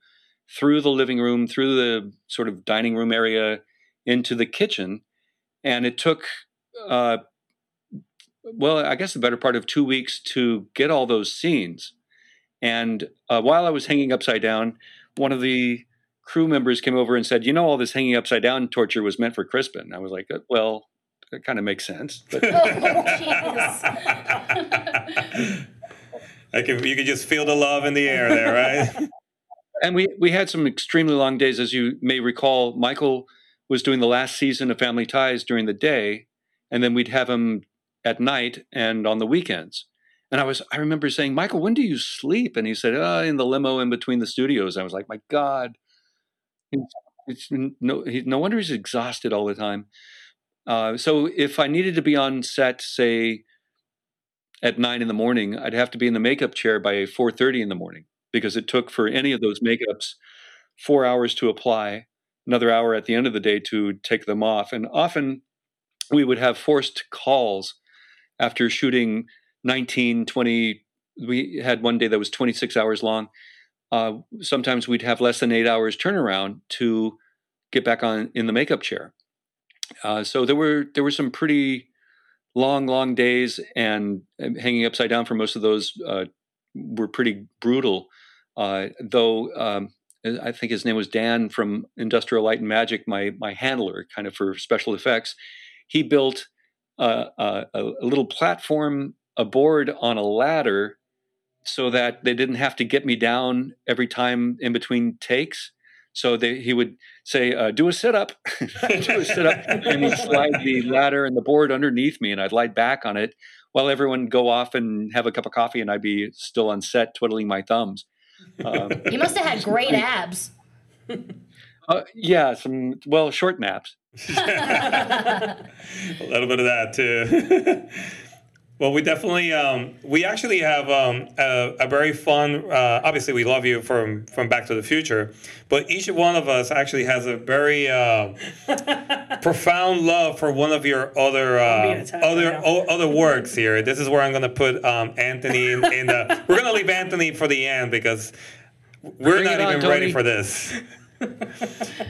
through the living room, through the sort of dining room area, into the kitchen, and it took. Well, I guess the better part of two weeks to get all those scenes. And uh, while I was hanging upside down, one of the crew members came over and said, "You know, all this hanging upside down torture was meant for Crispin." I was like, uh, "Well, that kind of makes sense." But- oh, I can, you can just feel the love in the air there, right? and we we had some extremely long days, as you may recall. Michael was doing the last season of Family Ties during the day, and then we'd have him at night and on the weekends. And I was, I remember saying, Michael, when do you sleep? And he said, oh, in the limo in between the studios. I was like, my God, it's no, he, no wonder he's exhausted all the time. Uh, so if I needed to be on set, say at nine in the morning, I'd have to be in the makeup chair by four thirty in the morning because it took for any of those makeups four hours to apply, another hour at the end of the day to take them off, and often we would have forced calls after shooting 19, 20. We had one day that was 26 hours long uh, sometimes we'd have less than eight hours turnaround to get back on in the makeup chair. Uh, so there were there were some pretty long, long days, and hanging upside down for most of those uh, were pretty brutal. Uh, though um, I think his name was Dan from Industrial Light and Magic, my my handler, kind of for special effects. He built a, a, a little platform, a board on a ladder so that they didn't have to get me down every time in between takes. So they, he would say, uh, "Do a sit up, do a sit up," and he'd slide the ladder and the board underneath me, and I'd lie back on it while everyone go off and have a cup of coffee, and I'd be still on set twiddling my thumbs. Um, you must have had great abs. Uh, yeah, some well short naps. a little bit of that too. Well, we definitely um, we actually have um, a, a, very fun. Uh, obviously, we love you from from Back to the Future, but each one of us actually has a very uh, profound love for one of your other uh, other o- other works here. This is where I'm going to put um, Anthony in, in the. We're going to leave Anthony for the end because we're Bring not even on, ready for this.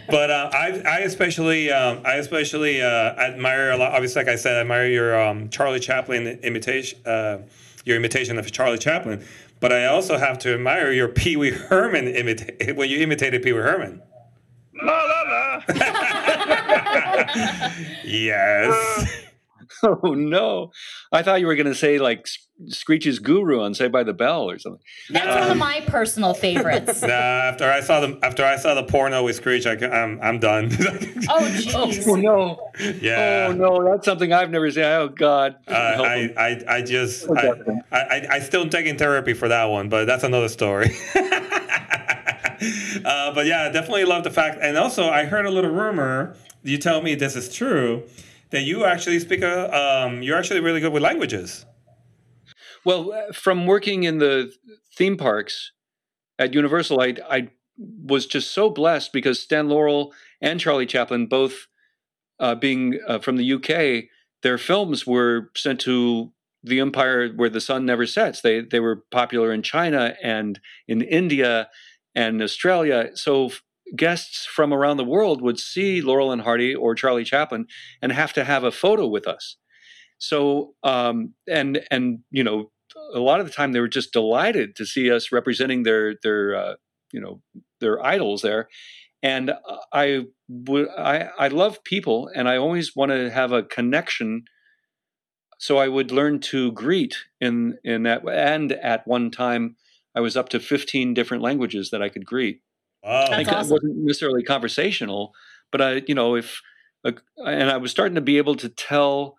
But uh, I, I especially, um, I especially uh, admire a lot. Obviously, like I said, I admire your um, Charlie Chaplin imitation, uh, your imitation of Charlie Chaplin. But I also have to admire your Pee Wee Herman imitation when you imitated Pee Wee Herman. La la la. yes. oh no! I thought you were going to say like Screech's Guru on Saved by the Bell or something. That's um, one of my personal favorites. nah, after I saw the after I saw the porno with Screech, I, am I'm, I'm done. oh jeez. Oh no. Yeah. Oh no, that's something I've never seen. Oh God. Uh, I, I I just I, I, I still taking therapy for that one, but that's another story. uh, but yeah, definitely love the fact, and also I heard a little rumor. You tell me this is true that you actually speak a um, you're actually really good with languages. Well, uh, from working in the theme parks at Universal, I, I was just so blessed because Stan Laurel and Charlie Chaplin, both uh, being uh, from the UK, their films were sent to the empire where the sun never sets. They they were popular in China and in India and Australia. So guests from around the world would see Laurel and Hardy or Charlie Chaplin and have to have a photo with us. So um, and and you know a lot of the time they were just delighted to see us representing their their uh, you know their idols there. And I would I I love people and I always want to have a connection. So I would learn to greet in in that and at one time I was up to 15 different languages that I could greet. Wow. I think That's it wasn't necessarily conversational, but I, you know, if uh, and I was starting to be able to tell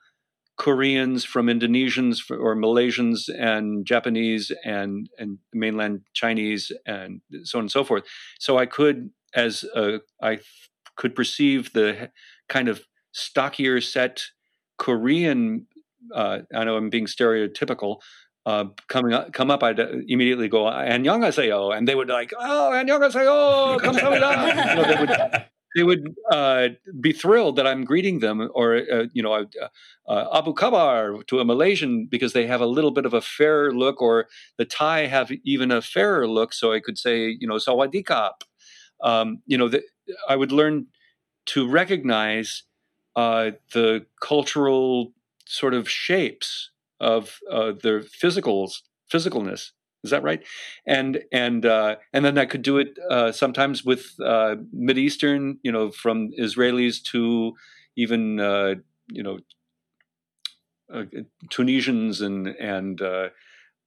Koreans from Indonesians or Malaysians and Japanese and and mainland Chinese and so on and so forth. So I could, as a, I f- could perceive the kind of stockier set Korean. Uh, I know I'm being stereotypical. Uh, coming up, come up, I'd uh, immediately go "annyeonghaseyo," and they would like, "Oh, annyeonghaseyo, kamsahamnida." you know, they would they would uh, be thrilled that I'm greeting them, or uh, you know, uh, uh, Abu Kabar to a Malaysian because they have a little bit of a fairer look, or the Thai have even a fairer look. So I could say, you know, Sawadikap. Um, you know, the, I would learn to recognize uh, the cultural sort of shapes of uh, their physicals, physicalness. Is that right? And and uh, and then I could do it uh, sometimes with uh, Mid Eastern, you know, from Israelis to even uh, you know uh, Tunisians and and uh,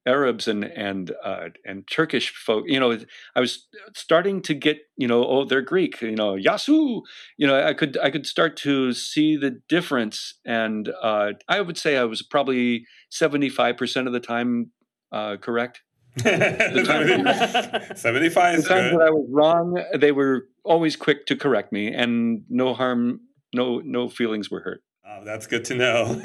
Arabs and and uh, and Turkish folk. You know, I was starting to get you know, oh, they're Greek. You know, Yasu. You know, I could I could start to see the difference, and uh, I would say I was probably seventy five percent of the time uh, correct. The time- 75 the times that I was wrong, they were always quick to correct me, and no harm, no no feelings were hurt. Oh, that's good to know.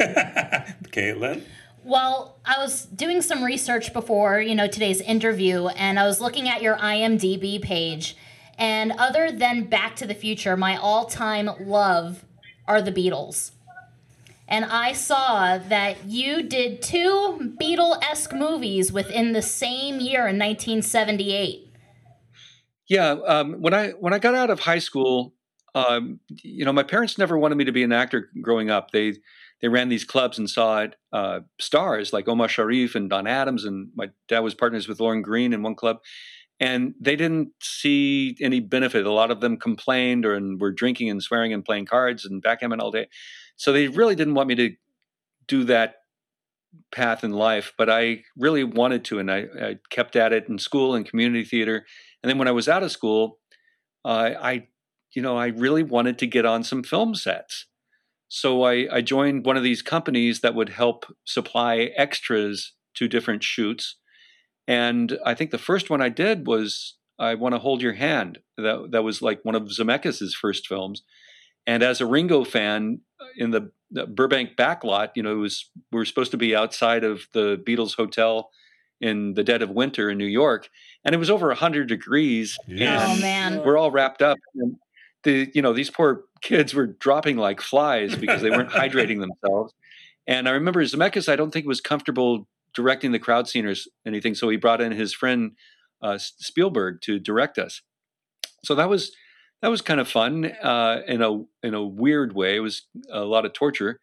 Caitlin? Well, I was doing some research before, you know, today's interview, and I was looking at your IMDb page. And other than Back to the Future, my all-time love are the Beatles. And I saw that you did two Beatle-esque movies within the same year in 1978. Yeah, um, when I when I got out of high school, um, you know, my parents never wanted me to be an actor growing up. They they ran these clubs and saw uh, stars like Omar Sharif and Don Adams, and my dad was partners with Lorne Greene in one club, and they didn't see any benefit. A lot of them complained or and were drinking and swearing and playing cards and backgammon all day, so they really didn't want me to do that path in life. But I really wanted to, and I, I kept at it in school and community theater. And then when I was out of school, uh, I, you know, I really wanted to get on some film sets. So I, I joined one of these companies that would help supply extras to different shoots. And I think the first one I did was I Want to Hold Your Hand. That, that was like one of Zemeckis' first films. And as a Ringo fan in the, the Burbank backlot, you know, it was we were supposed to be outside of the Beatles hotel in the dead of winter in New York, and it was over hundred degrees. Yeah. Oh man. we're all wrapped up. And the you know these poor kids were dropping like flies because they weren't hydrating themselves. And I remember Zemeckis, I don't think was comfortable directing the crowd scene or anything, so he brought in his friend uh, Spielberg to direct us. So that was that was kind of fun uh, in a in a weird way. It was a lot of torture.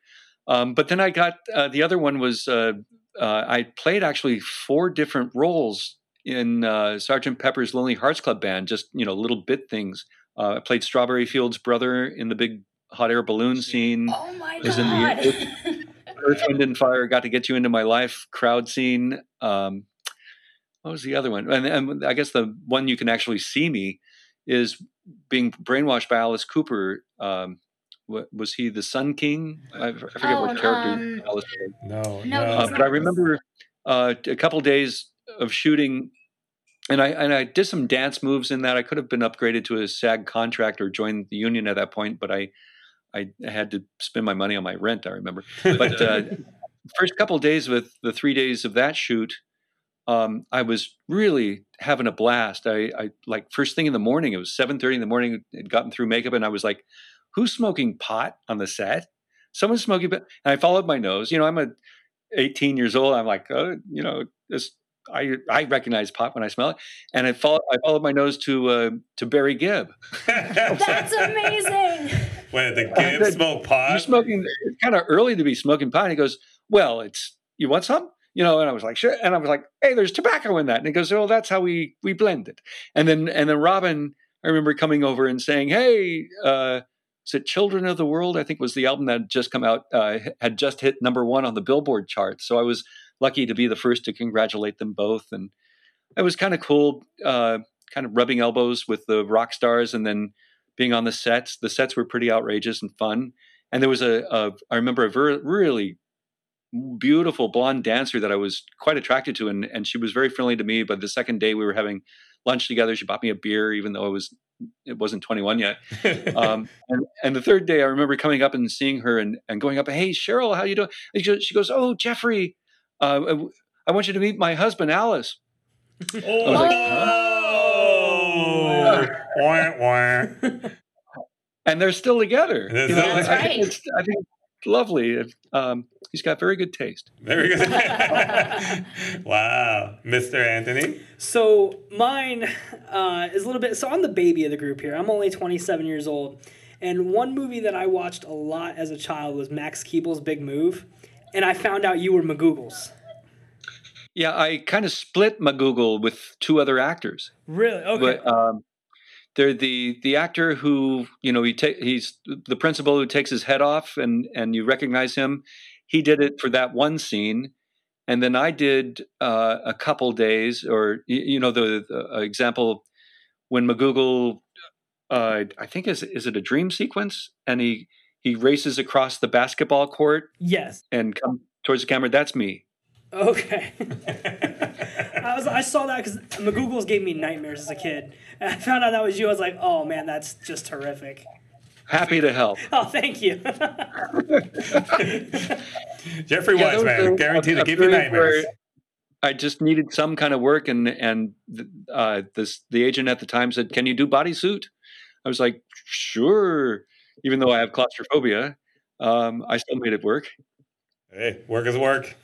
Um, but then I got uh, the other one was uh, uh, I played actually four different roles in uh, Sergeant Pepper's Lonely Hearts Club Band, just you know little bit things. Uh, I played Strawberry Fields' brother in the big hot air balloon scene. Oh my was in god. the Earth, Wind, and Fire got to get you into my life crowd scene. Um, what was the other one? And, and I guess the one you can actually see me is being brainwashed by Alice Cooper. Um, what, was he the Sun King? I, I forget Oh, what character um, Alice played. No, No, no. Uh, but I remember uh, a couple days of shooting, and I and I did some dance moves in that. I could have been upgraded to a SAG contract or joined the union at that point, but I I had to spend my money on my rent. I remember, but uh, first couple of days with the three days of that shoot, um, I was really having a blast. I, I like first thing in the morning. It was seven thirty in the morning. Had gotten through makeup, and I was like, "Who's smoking pot on the set? Someone's smoking." pot." And I followed my nose. You know, I'm a 18 years old. I'm like, oh, you know, this. I I recognize pot when I smell it, and I followed I followed my nose to uh, to Barry Gibb. That's amazing. Wait, the I kids said, smoke pot? You're smoking. It's kind of early to be smoking pot. And he goes, well, it's you want some? You know, and I was like, sure. And I was like, hey, there's tobacco in that. And he goes, oh, that's how we we blend it. And then and then Robin, I remember coming over and saying, hey, uh, is it Children of the World? I think was the album that had just come out, uh, had just hit number one on the Billboard chart. So I was lucky to be the first to congratulate them both, and it was kind of cool. Uh, kind of rubbing elbows with the rock stars and then being on the sets. The sets were pretty outrageous and fun. And there was a, a I remember a very, really beautiful blonde dancer that I was quite attracted to, and and she was very friendly to me. But the second day we were having lunch together, she bought me a beer, even though I was it wasn't 21 yet. um, and, and the third day, I remember coming up and seeing her and, and going up, "Hey, Cheryl, how you doing?" She goes, "Oh, Jeffrey, uh, I want you to meet my husband, Alice." Oh, like, oh. wah, wah. and they're still together. That's You know, That's I, I right. think it's, I think it's lovely. Um, he's got very good taste. Very good. wow, Mr. Anthony. So mine uh, is a little bit. So I'm the baby of the group here. I'm only 27 years old, and one movie that I watched a lot as a child was Max Keeble's Big Move, and I found out you were McGoogles. Yeah, I kind of split my Google with two other actors. Really? Okay. But um, they're the the actor who you know he ta- he's the principal who takes his head off and and you recognize him. He did it for that one scene, and then I did uh, a couple days, or you know the, the uh, example when McGoogle, uh, I think is is it a dream sequence, and he he races across the basketball court yes. and come towards the camera. That's me. Okay. I was I saw that because McGoogles gave me nightmares as a kid, and I found out that was you. I was like, oh man, that's just terrific. Happy to help. Oh, thank you. Jeffrey Yeah, that was Weissman, a- guaranteed to a give you period nightmares. I just needed some kind of work, and and uh, this the agent at the time said, "Can you do bodysuit?" I was like, "Sure," even though I have claustrophobia. Um, I still made it work. Hey, work is work.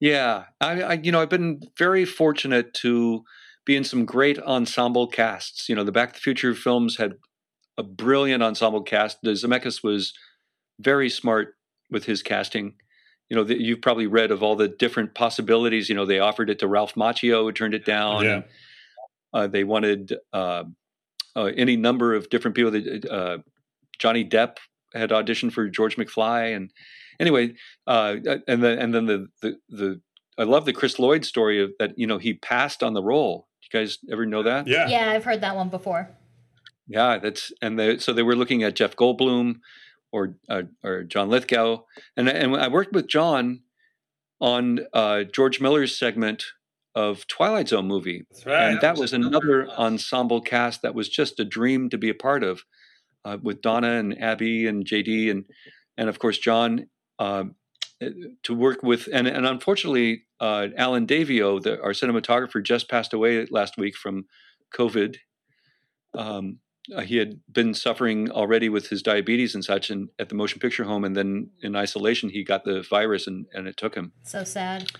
Yeah, I, I you know I've been very fortunate to be in some great ensemble casts. You know, the Back to the Future films had a brilliant ensemble cast. The Zemeckis was very smart with his casting. You know, the, you've probably read of all the different possibilities. You know, they offered it to Ralph Macchio, who turned it down. Yeah. uh, they wanted uh, uh, any number of different people. That, uh, Johnny Depp had auditioned for George McFly, and anyway, uh, and then and then the, the the I love the Chris Lloyd story of that. You know, he passed on the role. You guys ever know that? Yeah. Yeah, I've heard that one before. Yeah, that's and they, so they were looking at Jeff Goldblum or uh, or John Lithgow, and and I worked with John on uh, George Miller's segment of Twilight Zone movie, That's right. and that was another ensemble cast that was just a dream to be a part of, uh, with Donna and Abby and JD and and of course John. Um, to work with, and, and unfortunately, uh, Allen Daviau, the, our cinematographer, just passed away last week from COVID. Um, uh, he had been suffering already with his diabetes and such, and at the motion picture home, and then in isolation, he got the virus, and, and it took him. So sad.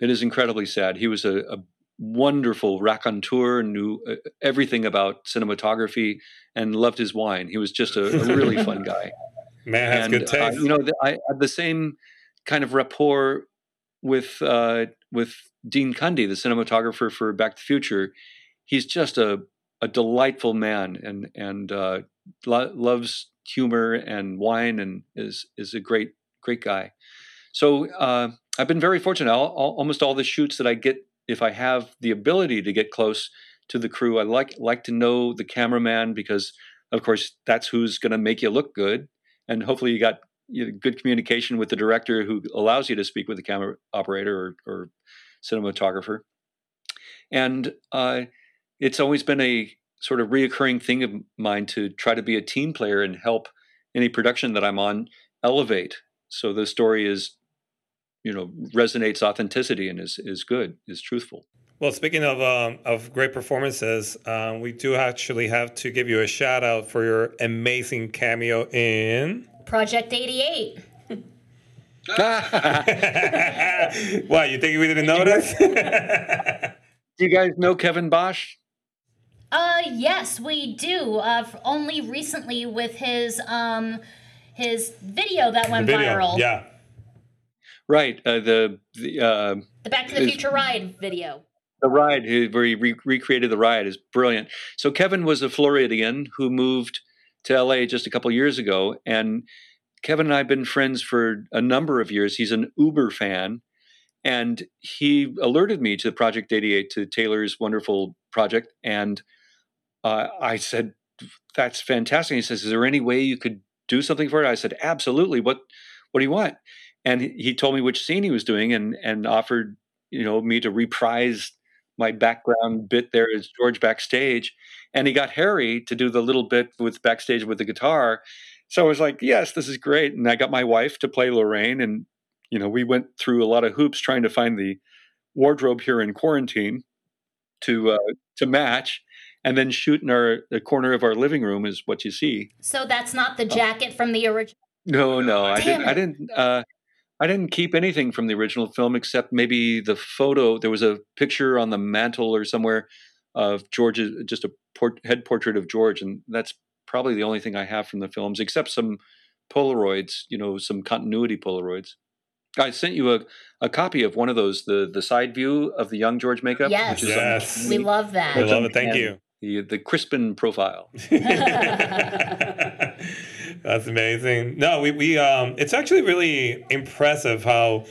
It is incredibly sad. He was a, a wonderful raconteur, knew uh, everything about cinematography, and loved his wine. He was just a, a really fun guy. Man has and good taste. uh, you know, the, I had the same kind of rapport with uh, with Dean Cundey, the cinematographer for Back to the Future. He's just a a delightful man, and and uh, lo- loves humor and wine, and is is a great great guy. So uh, I've been very fortunate. Almost all the shoots that I get, if I have the ability to get close to the crew, I like like to know the cameraman because, of course, that's who's going to make you look good, and hopefully you got you know, good communication with the director who allows you to speak with the camera operator or, or cinematographer. And uh, it's always been a sort of reoccurring thing of mine to try to be a team player and help any production that I'm on elevate. So the story is, you know, resonates authenticity and is is good, is truthful. Well, speaking of um, of great performances, um, we do actually have to give you a shout out for your amazing cameo in. Project 88. What you think we didn't notice? Do you guys know Kevin Bosch? Uh, yes, we do. Uh, only recently with his um, his video that went viral. yeah. Right. Uh, the the uh, The Back to the Future ride video. the ride where he re- recreated the ride is brilliant. So Kevin was a Floridian who moved to LA just a couple years ago, and Kevin and I have been friends for a number of years. He's an Uber fan, and he alerted me to Project 88 to Taylor's wonderful project, and uh, I said, "That's fantastic." He says, "Is there any way you could do something for it?" I said, "Absolutely. What What do you want?" And he told me which scene he was doing, and and offered you know me to reprise my background bit there as George backstage, and he got Harry to do the little bit with backstage with the guitar. So I was like, "Yes, this is great." And I got my wife to play Lorraine, and you know we went through a lot of hoops trying to find the wardrobe here in quarantine to uh, to match and then shoot in our the corner of our living room is what you see. So that's not the jacket from the original. No, no, I didn't. I didn't. Uh, I didn't keep anything from the original film except maybe the photo. There was a picture on the mantle or somewhere of George's, just a port, head portrait of George, and that's probably the only thing I have from the films, except some Polaroids. You know, some continuity Polaroids. I sent you a, a copy of one of those, the the side view of the young George makeup. Yes. which is Yes. We love that. I love it. Thank you. the the Crispin profile. That's amazing. No, we, we um it's actually really impressive how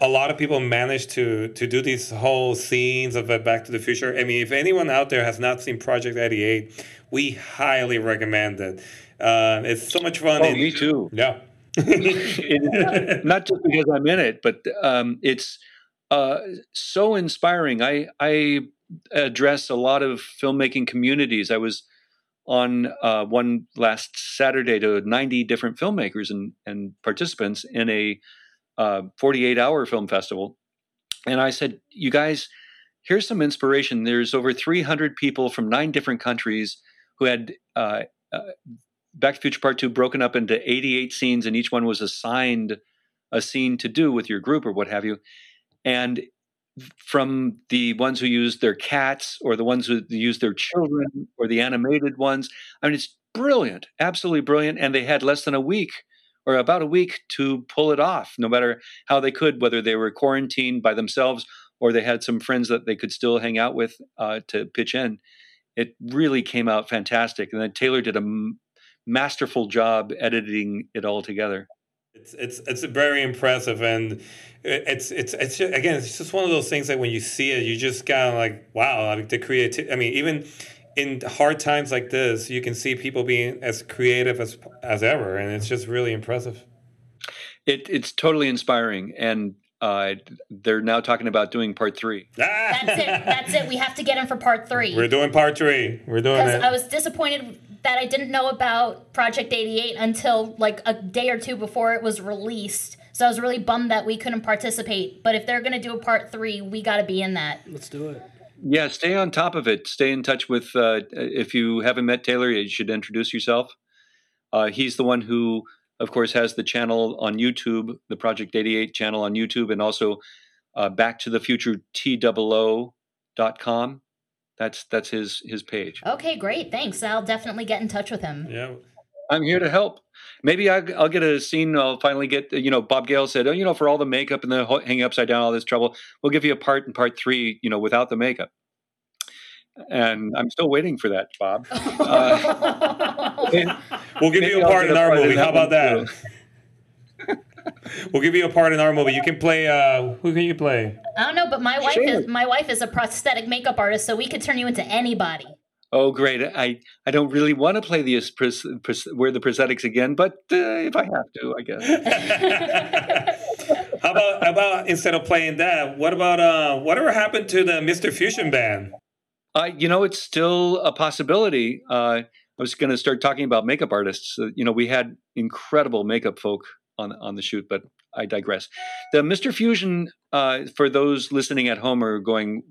a lot of people manage to to do these whole scenes of Back to the Future. I mean, if anyone out there has not seen Project 88, we highly recommend it. Uh, it's so much fun. Oh, and- me too. Yeah. It- not just because I'm in it, but um, it's uh, so inspiring. I I address a lot of filmmaking communities. I was on uh, one last Saturday to 90 different filmmakers and and participants in a uh, 48 hour film festival, and I said, "You guys, here's some inspiration. There's over 300 people from nine different countries who had." Uh, uh, Back to Future Part Two broken up into 88 scenes, and each one was assigned a scene to do with your group or what have you. And from the ones who used their cats or the ones who used their children or the animated ones, I mean, it's brilliant, absolutely brilliant. And they had less than a week or about a week to pull it off, no matter how they could, whether they were quarantined by themselves or they had some friends that they could still hang out with uh, to pitch in. It really came out fantastic. And then Taylor did a m- masterful job editing it all together. It's it's it's very impressive, and it's it's it's just, again, it's just one of those things that when you see it, you just kind of like, wow, like the creativity. I mean, even in hard times like this, you can see people being as creative as as ever, and it's just really impressive. It, it's totally inspiring, and uh, they're now talking about doing part three. That's it. That's it. We have to get him for part three. We're doing part three. We're doing it. I was disappointed that I didn't know about Project 88 until like a day or two before it was released. So I was really bummed that we couldn't participate. But if they're going to do a part three, we got to be in that. Let's do it. Yeah, stay on top of it. Stay in touch with. Uh, if you haven't met Taylor, you should introduce yourself. Uh, he's the one who, of course, has the channel on YouTube, the Project 88 channel on YouTube, and also uh, Back to the Future com. That's that's his his page. Okay, great. Thanks. I'll definitely get in touch with him. yeah. I'm here to help. Maybe I, I'll get a scene. I'll finally get. You know, Bob Gale said, oh, you know, for all the makeup and the hanging upside down, all this trouble, we'll give you a part in part three. You know, without the makeup. And I'm still waiting for that, Bob. Uh, We'll give you a I'll part in our movie. How about that? We'll give you a part in our movie. You can play. Uh, who can you play? I don't know, but my wife Sure. is my wife is a prosthetic makeup artist, so we could turn you into anybody. oh, great! I I don't really want to play the pros- pros- wear the prosthetics again, but uh, if I have to, I guess. How about how about instead of playing that, what about uh whatever happened to the Mr. Fusion band? Uh, you know, it's still a possibility. Uh, I was going to start talking about makeup artists. Uh, you know, we had incredible makeup folk on on the shoot, but I digress. The Mr. Fusion, uh, for those listening at home, are going,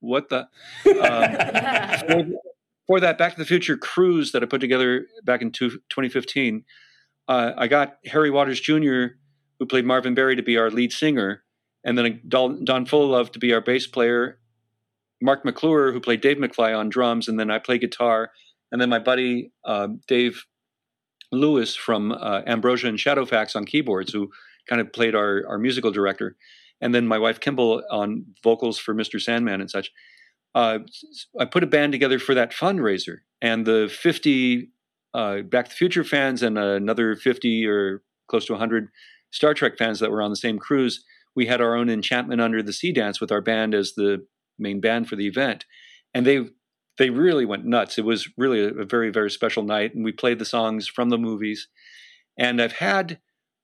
"What the?" Um, for, for that Back to the Future cruise that I put together back in two, 2015, uh, I got Harry Waters Jr., who played Marvin Berry, to be our lead singer, and then Don, Don Fullilove to be our bass player, Marc McClure, who played Dave McFly on drums, and then I play guitar, and then my buddy um, Dave Lewis from uh, Ambrosia and Shadowfax on keyboards, who kind of played our, our musical director, and then my wife Kimball on vocals for Mr. Sandman and such. Uh, I put a band together for that fundraiser, and the 50 uh, Back to the Future fans and another 50 or close to 100 Star Trek fans that were on the same cruise, we had our own Enchantment Under the Sea dance with our band as the main band for the event. and they they really went nuts. It was really a, very very special night, and we played the songs from the movies. And I've had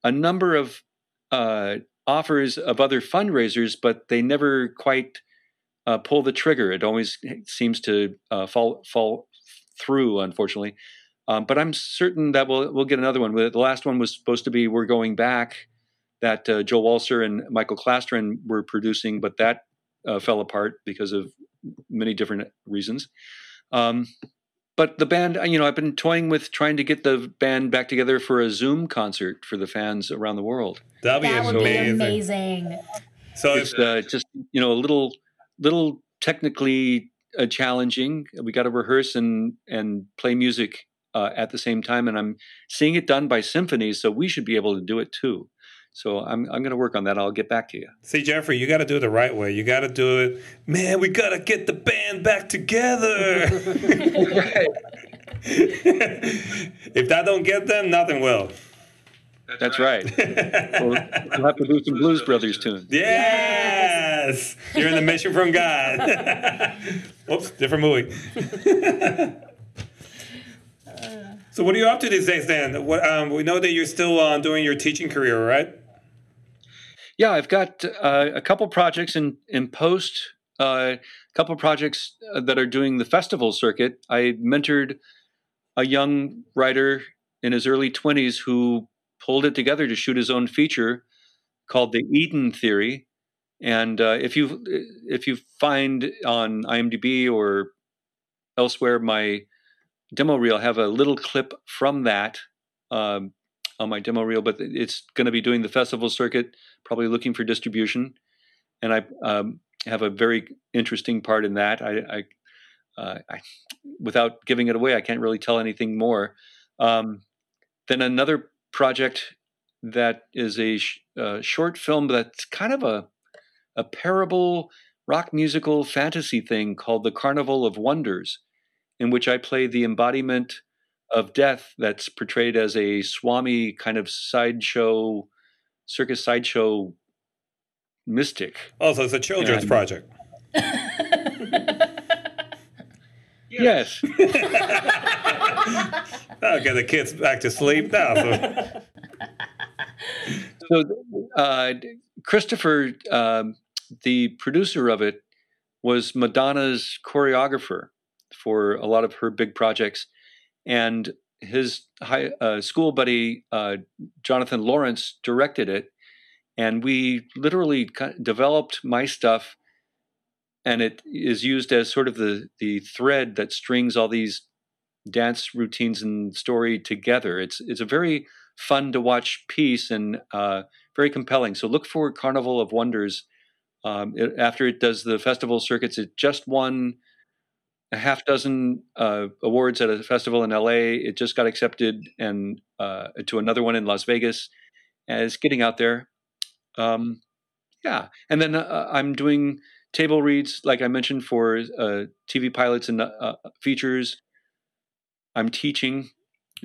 a number of uh, offers of other fundraisers, but they never quite uh, pull the trigger. It always seems to uh, fall fall through, unfortunately. Um, but I'm certain that we'll we'll get another one. The last one was supposed to be "We're Going Back," that uh, Joe Walser and Michael Klastorin were producing, but that uh, fell apart because of many different reasons. Um, but the band, you know, I've been toying with trying to get the band back together for a Zoom concert for the fans around the world. That'd be that would amazing. be amazing. So It's uh, just you know a little little technically uh, challenging. We got to rehearse and and play music uh, at the same time, and I'm seeing it done by symphonies, so we should be able to do it too. So I'm I'm going to work on that. I'll get back to you. See, Jeffrey, you got to do it the right way. You got to do it, man. We got to get the band back together. if that don't get them, nothing will. That's right. we'll, we'll have to do some Blues Brothers tunes. Yes, you're in the mission from God. Oops, different movie. so, what are you up to these days, Dan? What, um, we know that you're still uh, doing your teaching career, right? Yeah, I've got uh, a couple projects in in post. Uh, a couple projects uh, that are doing the festival circuit. I mentored a young writer in his early twenties who pulled it together to shoot his own feature called the Eden Theory. And uh, if you if you find on IMDb or elsewhere my demo reel, have a little clip from that um, on my demo reel. But it's going to be doing the festival circuit, probably looking for distribution. And I um, have a very interesting part in that. I, I, uh, I, without giving it away, I can't really tell anything more. Um, then another project that is a sh- uh, short film that's kind of a a parable rock musical fantasy thing called the Carnival of Wonders, in which I play the embodiment of death that's portrayed as a swami kind of sideshow circus sideshow mystic. Oh, so it's a children's And- project. Yes. I'll get the kids back to sleep now. So. so uh, Christopher, um, the producer of it, was Madonna's choreographer for a lot of her big projects, and his high uh, school buddy uh, Jonathan Lawrence directed it, and we literally developed my stuff, and it is used as sort of the the thread that strings all these dance routines and story together. It's it's a very fun to watch piece and uh, very compelling. So look for Carnival of Wonders. Um, it, after it does the festival circuits, it just won a half dozen uh, awards at a festival in LA. It just got accepted and uh, to another one in Las Vegas. And it's getting out there. Um, yeah, and then uh, I'm doing table reads, like I mentioned, for uh, TV pilots and uh, features. I'm teaching,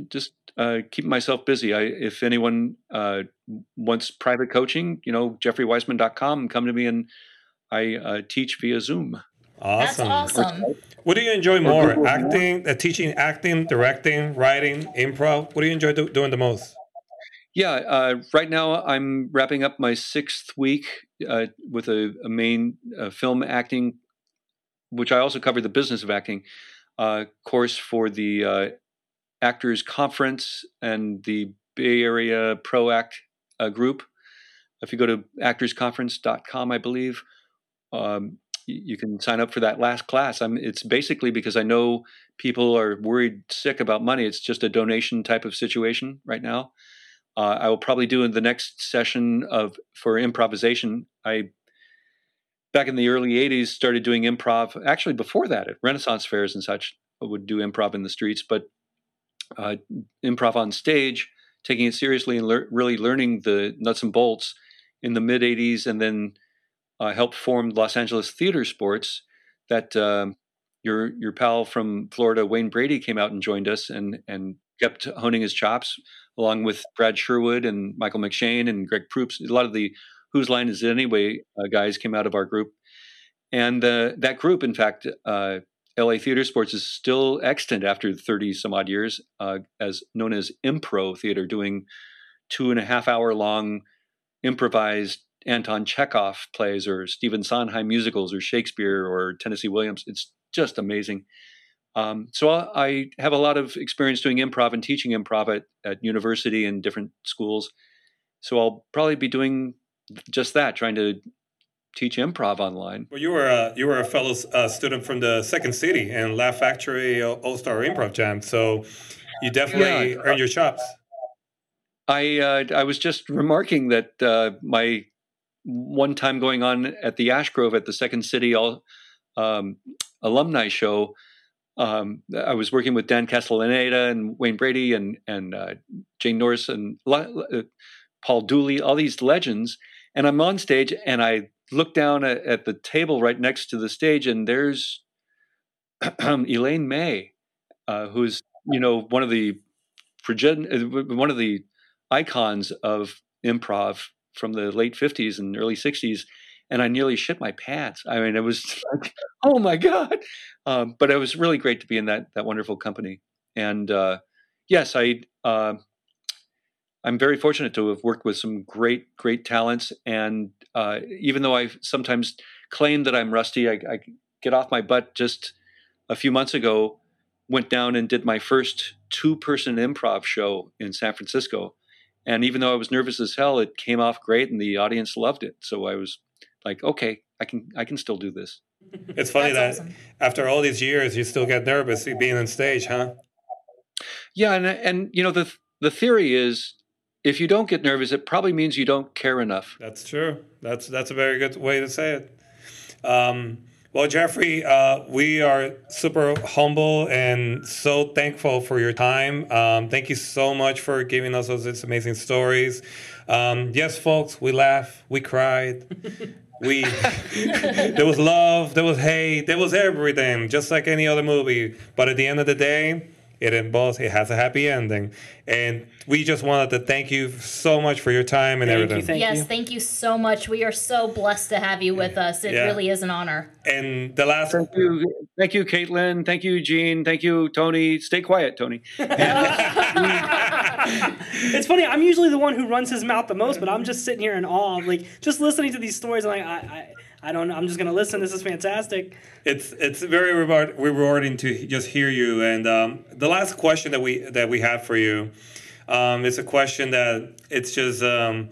just uh, keeping myself busy. I, if anyone wants private coaching, you know, jeffreyweissman.com, come to me and I teach via Zoom. Awesome. That's awesome. What do you enjoy more? Acting, uh, teaching, acting, directing, writing, improv. What do you enjoy do- doing the most? Yeah, uh, right now I'm wrapping up my sixth week uh, with a, a main uh, film acting, which I also cover the business of acting uh, course for the uh, Actors Conference and the Bay Area Pro Act uh, group. If you go to actorsconference.com, I believe, um, y- you can sign up for that last class. I'm, it's basically because I know people are worried sick about money. It's just a donation type of situation right now. Uh, I will probably do in the next session of for improvisation. I back in the early '80s started doing improv. Actually, before that, at Renaissance fairs and such, I would do improv in the streets, but uh, improv on stage, taking it seriously and really learning the nuts and bolts in the mid '80s, and then uh, helped form Los Angeles Theater Sports. That um your your pal from Florida, Wayne Brady, came out and joined us, and and kept honing his chops along with Brad Sherwood and Michael McShane and Greg Proops. A lot of the Whose Line Is It Anyway uh, guys came out of our group. And uh, that group, in fact, uh, LA Theater Sports is still extant after 30 some odd years, uh, as known as Impro Theater, doing two and a half hour long improvised Anton Chekhov plays or Stephen Sondheim musicals or Shakespeare or Tennessee Williams. It's just amazing. Um, so I have a lot of experience doing improv and teaching improv at, at university and different schools. So I'll probably be doing just that, trying to teach improv online. Well, you were a, you were a fellow uh, student from the Second City and Laugh Factory All Star Improv Jam, so you definitely yeah. earned your chops. I uh, I was just remarking that uh, my one time going on at the Ash Grove at the Second City all um, alumni show. Um, I was working with Dan Castellaneta and Wayne Brady and and uh, Jane Norris and uh, Paul Dooley, all these legends, and I'm on stage and I look down at, at the table right next to the stage, and there's Elaine May, uh, who's you know one of the uh, one of the icons of improv from the late 50s and early 60s and i nearly shit my pants i mean it was like oh my god um, but it was really great to be in that that wonderful company and uh, yes i uh, I'm very fortunate to have worked with some great, great talents. And uh, even though I sometimes claim that I'm rusty, I, I, get off my butt. Just a few months ago, went down and did my first two-person improv show in San Francisco. And even though I was nervous as hell, it came off great, and the audience loved it. So I was like, okay, I can, I can still do this. It's funny that awesome. after all these years, you still get nervous being on stage, huh? Yeah, and and you know the the theory is if you don't get nervous, it probably means you don't care enough. That's true. That's that's a very good way to say it. Um, well, Jeffrey, uh, we are super humble and so thankful for your time. Um, thank you so much for giving us those amazing stories. Um, yes, folks, we laughed, we cried. we there was love, there was hate, there was everything, just like any other movie. But at the end of the day, it involves it has a happy ending. And we just wanted to thank you so much for your time and thank everything. you, thank yes you. thank you so much. We are so blessed to have you with us. It yeah. really is an honor. And the last thank you. Thank you caitlin. Thank you gene. Thank you tony. Stay quiet tony. It's funny i'm usually the one who runs his mouth the most but i'm just sitting here in awe like just listening to these stories I'm like I, I I don't know. I'm just gonna listen. This is fantastic. It's it's very reward, rewarding to just hear you. And um, the last question that we that we have for you um, is a question that it's just um,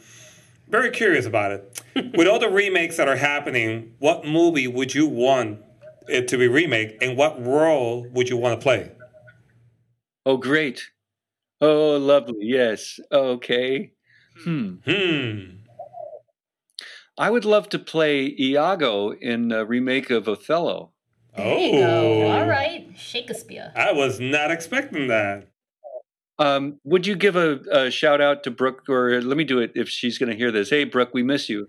very curious about it. With all the remakes that are happening, what movie would you want it to be remake, and what role would you want to play? Oh, great! Oh, lovely. Yes. Okay. Hmm. Hmm. I would love to play Iago in a remake of Othello. There oh, you go. All right, Shakespeare. I was not expecting that. Um, would you give a, a, shout out to Brooke, or let me do it if she's going to hear this? Hey, Brooke, we miss you.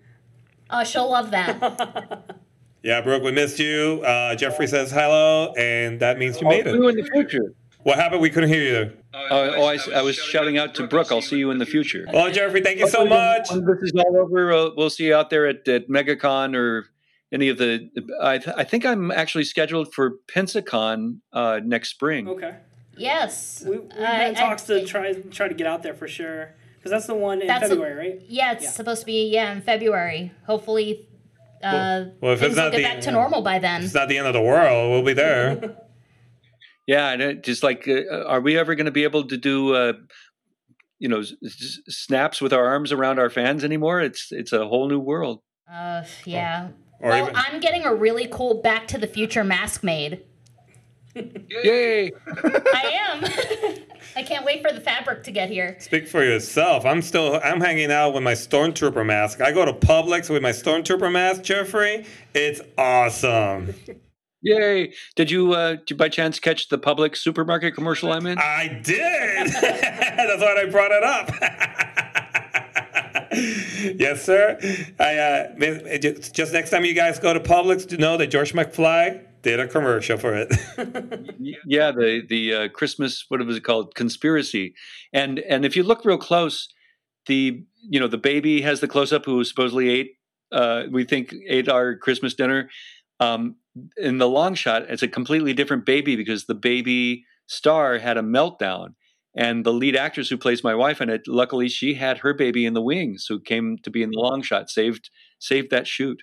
Oh, she'll love that. yeah, Brooke, we missed you. Uh, Jeffrey says hello, and that means you made it. in the future. What happened? We couldn't hear you. Uh, oh, I, I, was shouting out to Brooke. I'll see you in the future. Well, Jeffrey, thank you so much. When this is all over, uh, we'll see you out there at, at MegaCon or any of the. I, I think I'm actually scheduled for Pensacon uh, next spring. Okay. Yes. We, we've had talks I, to try try to get out there for sure because that's the one in February, a, right? Yeah, it's yeah. supposed to be yeah in February. Hopefully, uh, well, well, if it's not will get the, back to normal by then. It's not the end of the world. We'll be there. Yeah, and it, just like, uh, are we ever going to be able to do, uh, you know, s- snaps with our arms around our fans anymore? It's it's a whole new world. Uh, yeah. Or, or well, even... I'm getting a really cool Back to the Future mask made. Yay! I am. I can't wait for the fabric to get here. Speak for yourself. I'm still I'm hanging out with my stormtrooper mask. I go to Publix with my stormtrooper mask, Jeffrey. It's awesome. Yay! Did you, uh, did you by chance catch the Publix supermarket commercial I'm in? I did. That's why I brought it up. yes, sir. I uh, just next time you guys go to Publix, to know that George McFly did a commercial for it. yeah, the the uh, Christmas what was it called? Conspiracy, and and if you look real close, the you know the baby has the close up who supposedly ate. Uh, we think ate our Christmas dinner. Um, in the long shot, it's a completely different baby because the baby star had a meltdown. And the lead actress who plays my wife in it, luckily she had her baby in the wings, who came to be in the long shot, saved saved that shoot.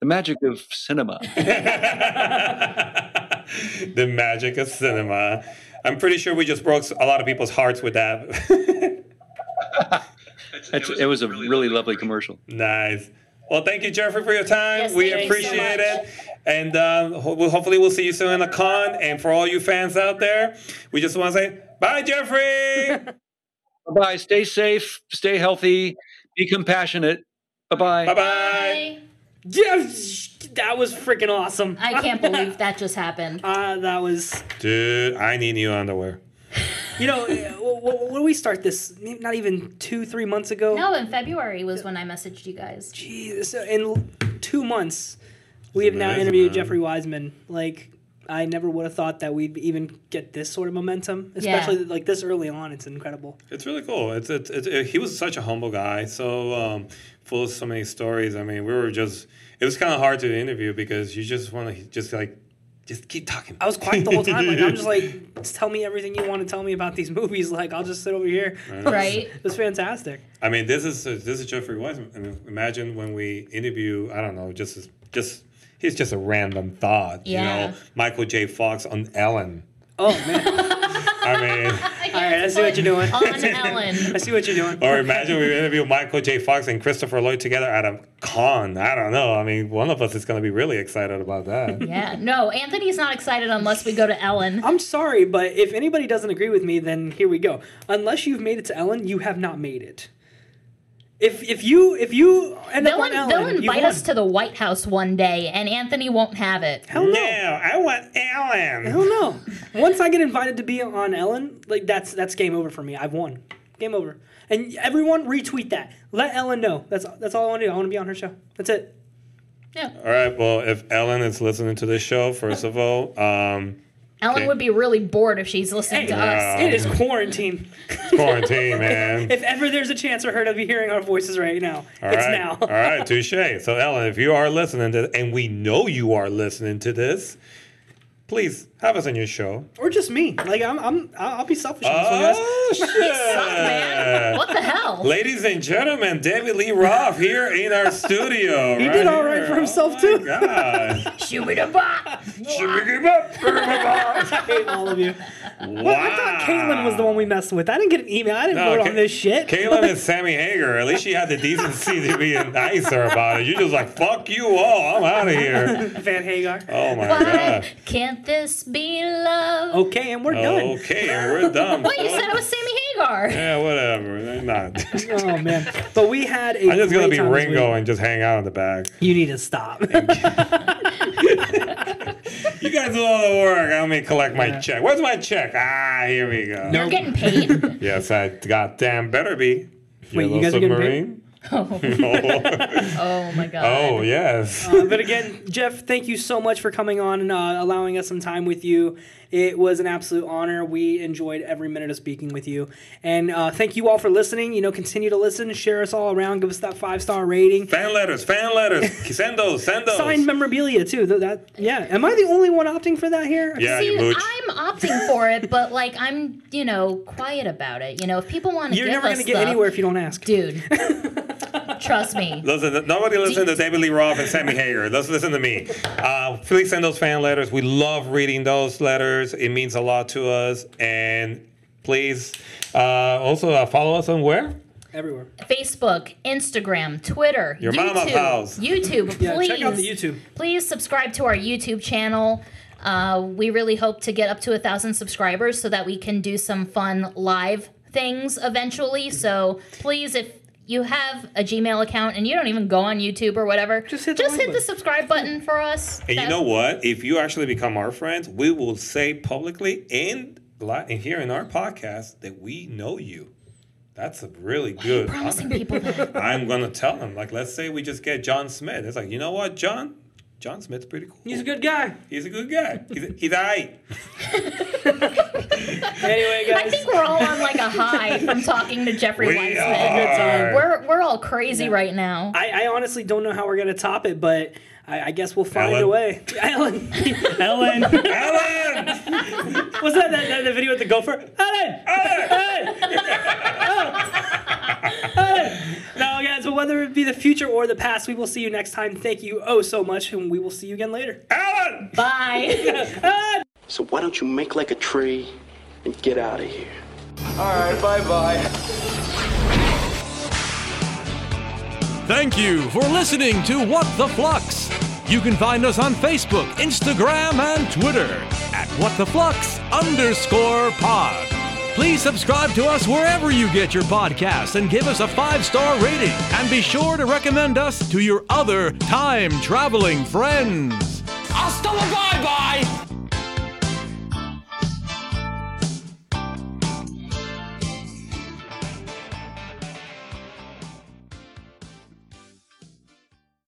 The magic of cinema. the magic of cinema. I'm pretty sure we just broke a lot of people's hearts with that. It's, it was a really lovely commercial. nice. Well, thank you, Jeffrey, for your time. Yes, we thank you so appreciate it. And um, ho- hopefully, we'll see you soon in the con. And for all you fans out there, we just want to say bye, Jeffrey. Bye bye. Stay safe. Stay healthy. Be compassionate. Bye bye. bye bye. Bye. Yeah, that was freaking awesome. I can't believe that just happened. Uh, that was, Dude, I need new underwear. You know, when we start this? Not even two, three months ago. No, in February was when I messaged you guys. Jesus, in two months, we have now interviewed. Jeffrey Weissman. Like, I never would have thought that we'd even get this sort of momentum, especially like this early on. It's incredible. It's really cool. It's, it's, it's it, he was such a humble guy, so um, full of so many stories. I mean, we were just. It was kind of hard to interview because you just want to just like just keep talking. I was quiet the whole time. Like, I'm just like, just tell me everything you want to tell me about these movies. Like, I'll just sit over here. Right. It was fantastic. I mean, this is uh, this is Jeffrey Weissman. I mean, imagine when we interview. I don't know, just just he's just a random thought. Yeah. You know, Michael J. Fox on Ellen. Oh man! I mean, All right, I see what you're doing. On Ellen. I see what you're doing. or imagine we interview Michael J. Fox and Christopher Lloyd together at a con. I don't know. I mean, one of us is going to be really excited about that. Yeah. No, Anthony's not excited unless we go to Ellen. I'm sorry, but if anybody doesn't agree with me, then here we go. Unless you've made it to Ellen, you have not made it. If if you if you end They'll, up on Ellen, they'll invite won. us to the White House one day, and Anthony won't have it. Hell no. No, I want Ellen. Hell no. Once I get invited to be on Ellen, like that's that's game over for me. I've won. Game over. And everyone retweet that. Let Ellen know. That's that's all I want to do. I want to be on her show. That's it. Yeah. All right. Well, if Ellen is listening to this show, first of all, um, Ellen Okay. would be really bored if she's listening to Yeah. us. It is quarantine. quarantine, man. If ever there's a chance for her to be hearing our voices right now, All it's right. now. All right, touche. So, Ellen, if you are listening to, and we know you are listening to this, please have us on your show. or just me. Like I'm, I'm, I'll I'll be selfish on this one, guys. Oh Suck, man. shit! What the hell? Ladies and gentlemen, David Lee Roth here in our studio. He did all right for himself, oh, too. God. Shoo-be-da-ba. I hate all of you. wow. I thought Caitlin was the one we messed with. I didn't get an email. I didn't vote Ca- on this shit. Caitlin and Sammy Hagar. At least she had the decency to be nicer about it. You're just like, fuck you all. I'm out of here. Van Hagar. Oh my Why God. can't this be love? Okay, and we're done. Okay, and we're done. Wait, you said it was Sammy Hagar. Yeah, whatever. They're not. Oh man, but we had a. I'm just gonna be Ringo and just hang out in the back. You need to stop. You guys do all the work. I let me collect my check. Where's my check? Ah, here we go. You're getting paid. Yes, I goddamn better be. Wait, you Yellow guys are getting paid? Submarine? Oh my god. oh yes. Uh, but again, Jeff, thank you so much for coming on and uh, allowing us some time with you. It was an absolute honor. We enjoyed every minute of speaking with you, and uh, thank you all for listening. You know, continue to listen, share us all around, give us that five star rating. fan letters, fan letters. Send those, send those. Signed memorabilia too. Th- That yeah. Am I the only one opting for that here? yeah, See, you. I'm opting for it, but like I'm, you know, quiet about it. You know, if people want to You're give never us gonna get stuff- anywhere if you don't ask. dude. trust me. Listen, nobody listen to David Lee Roth and Sammy Hagar. Let's listen to me. Uh, please send those fan letters. We love reading those letters. It means a lot to us. And please uh, also uh, follow us on where? Everywhere. Facebook, Instagram, Twitter, Your YouTube, mama's house. YouTube. Yeah, please check out the YouTube. Please subscribe to our YouTube channel. Uh, we really hope to get up to a thousand subscribers so that we can do some fun live things eventually. So please, if you have a Gmail account and you don't even go on YouTube or whatever, Just hit the just like hit the subscribe button for us. And you know what? If you actually become our friends, we will say publicly and, and here in our podcast that we know you. That's a really good. promising I'm, people that. I'm gonna tell them. Like, let's say we just get John Smith. It's like, you know what, John? John Smith's pretty cool. He's a good guy. He's a good guy. He's, he's all right. anyway, guys. I think we're all on like a high from talking to Jeffrey We Weissman. are. We're we're all crazy right now. I, I honestly don't know how we're gonna top it, but I, I guess we'll find Ellen. a way. Ellen, Ellen, Ellen. was that that, that the video with the gopher? Ellen, Ellen, Oh. Ellen. No, guys. But whether it be the future or the past, we will see you next time. Thank you oh so much, and we will see you again later. Alan! Bye. So why don't you make like a tree and get out of here? All right, bye bye. Thank you for listening to What the Flux. You can find us on Facebook, Instagram, and Twitter at What the Flux underscore pod. Please subscribe to us wherever you get your podcasts and give us a five star rating. And be sure to recommend us to your other time traveling friends. Hasta la bye bye.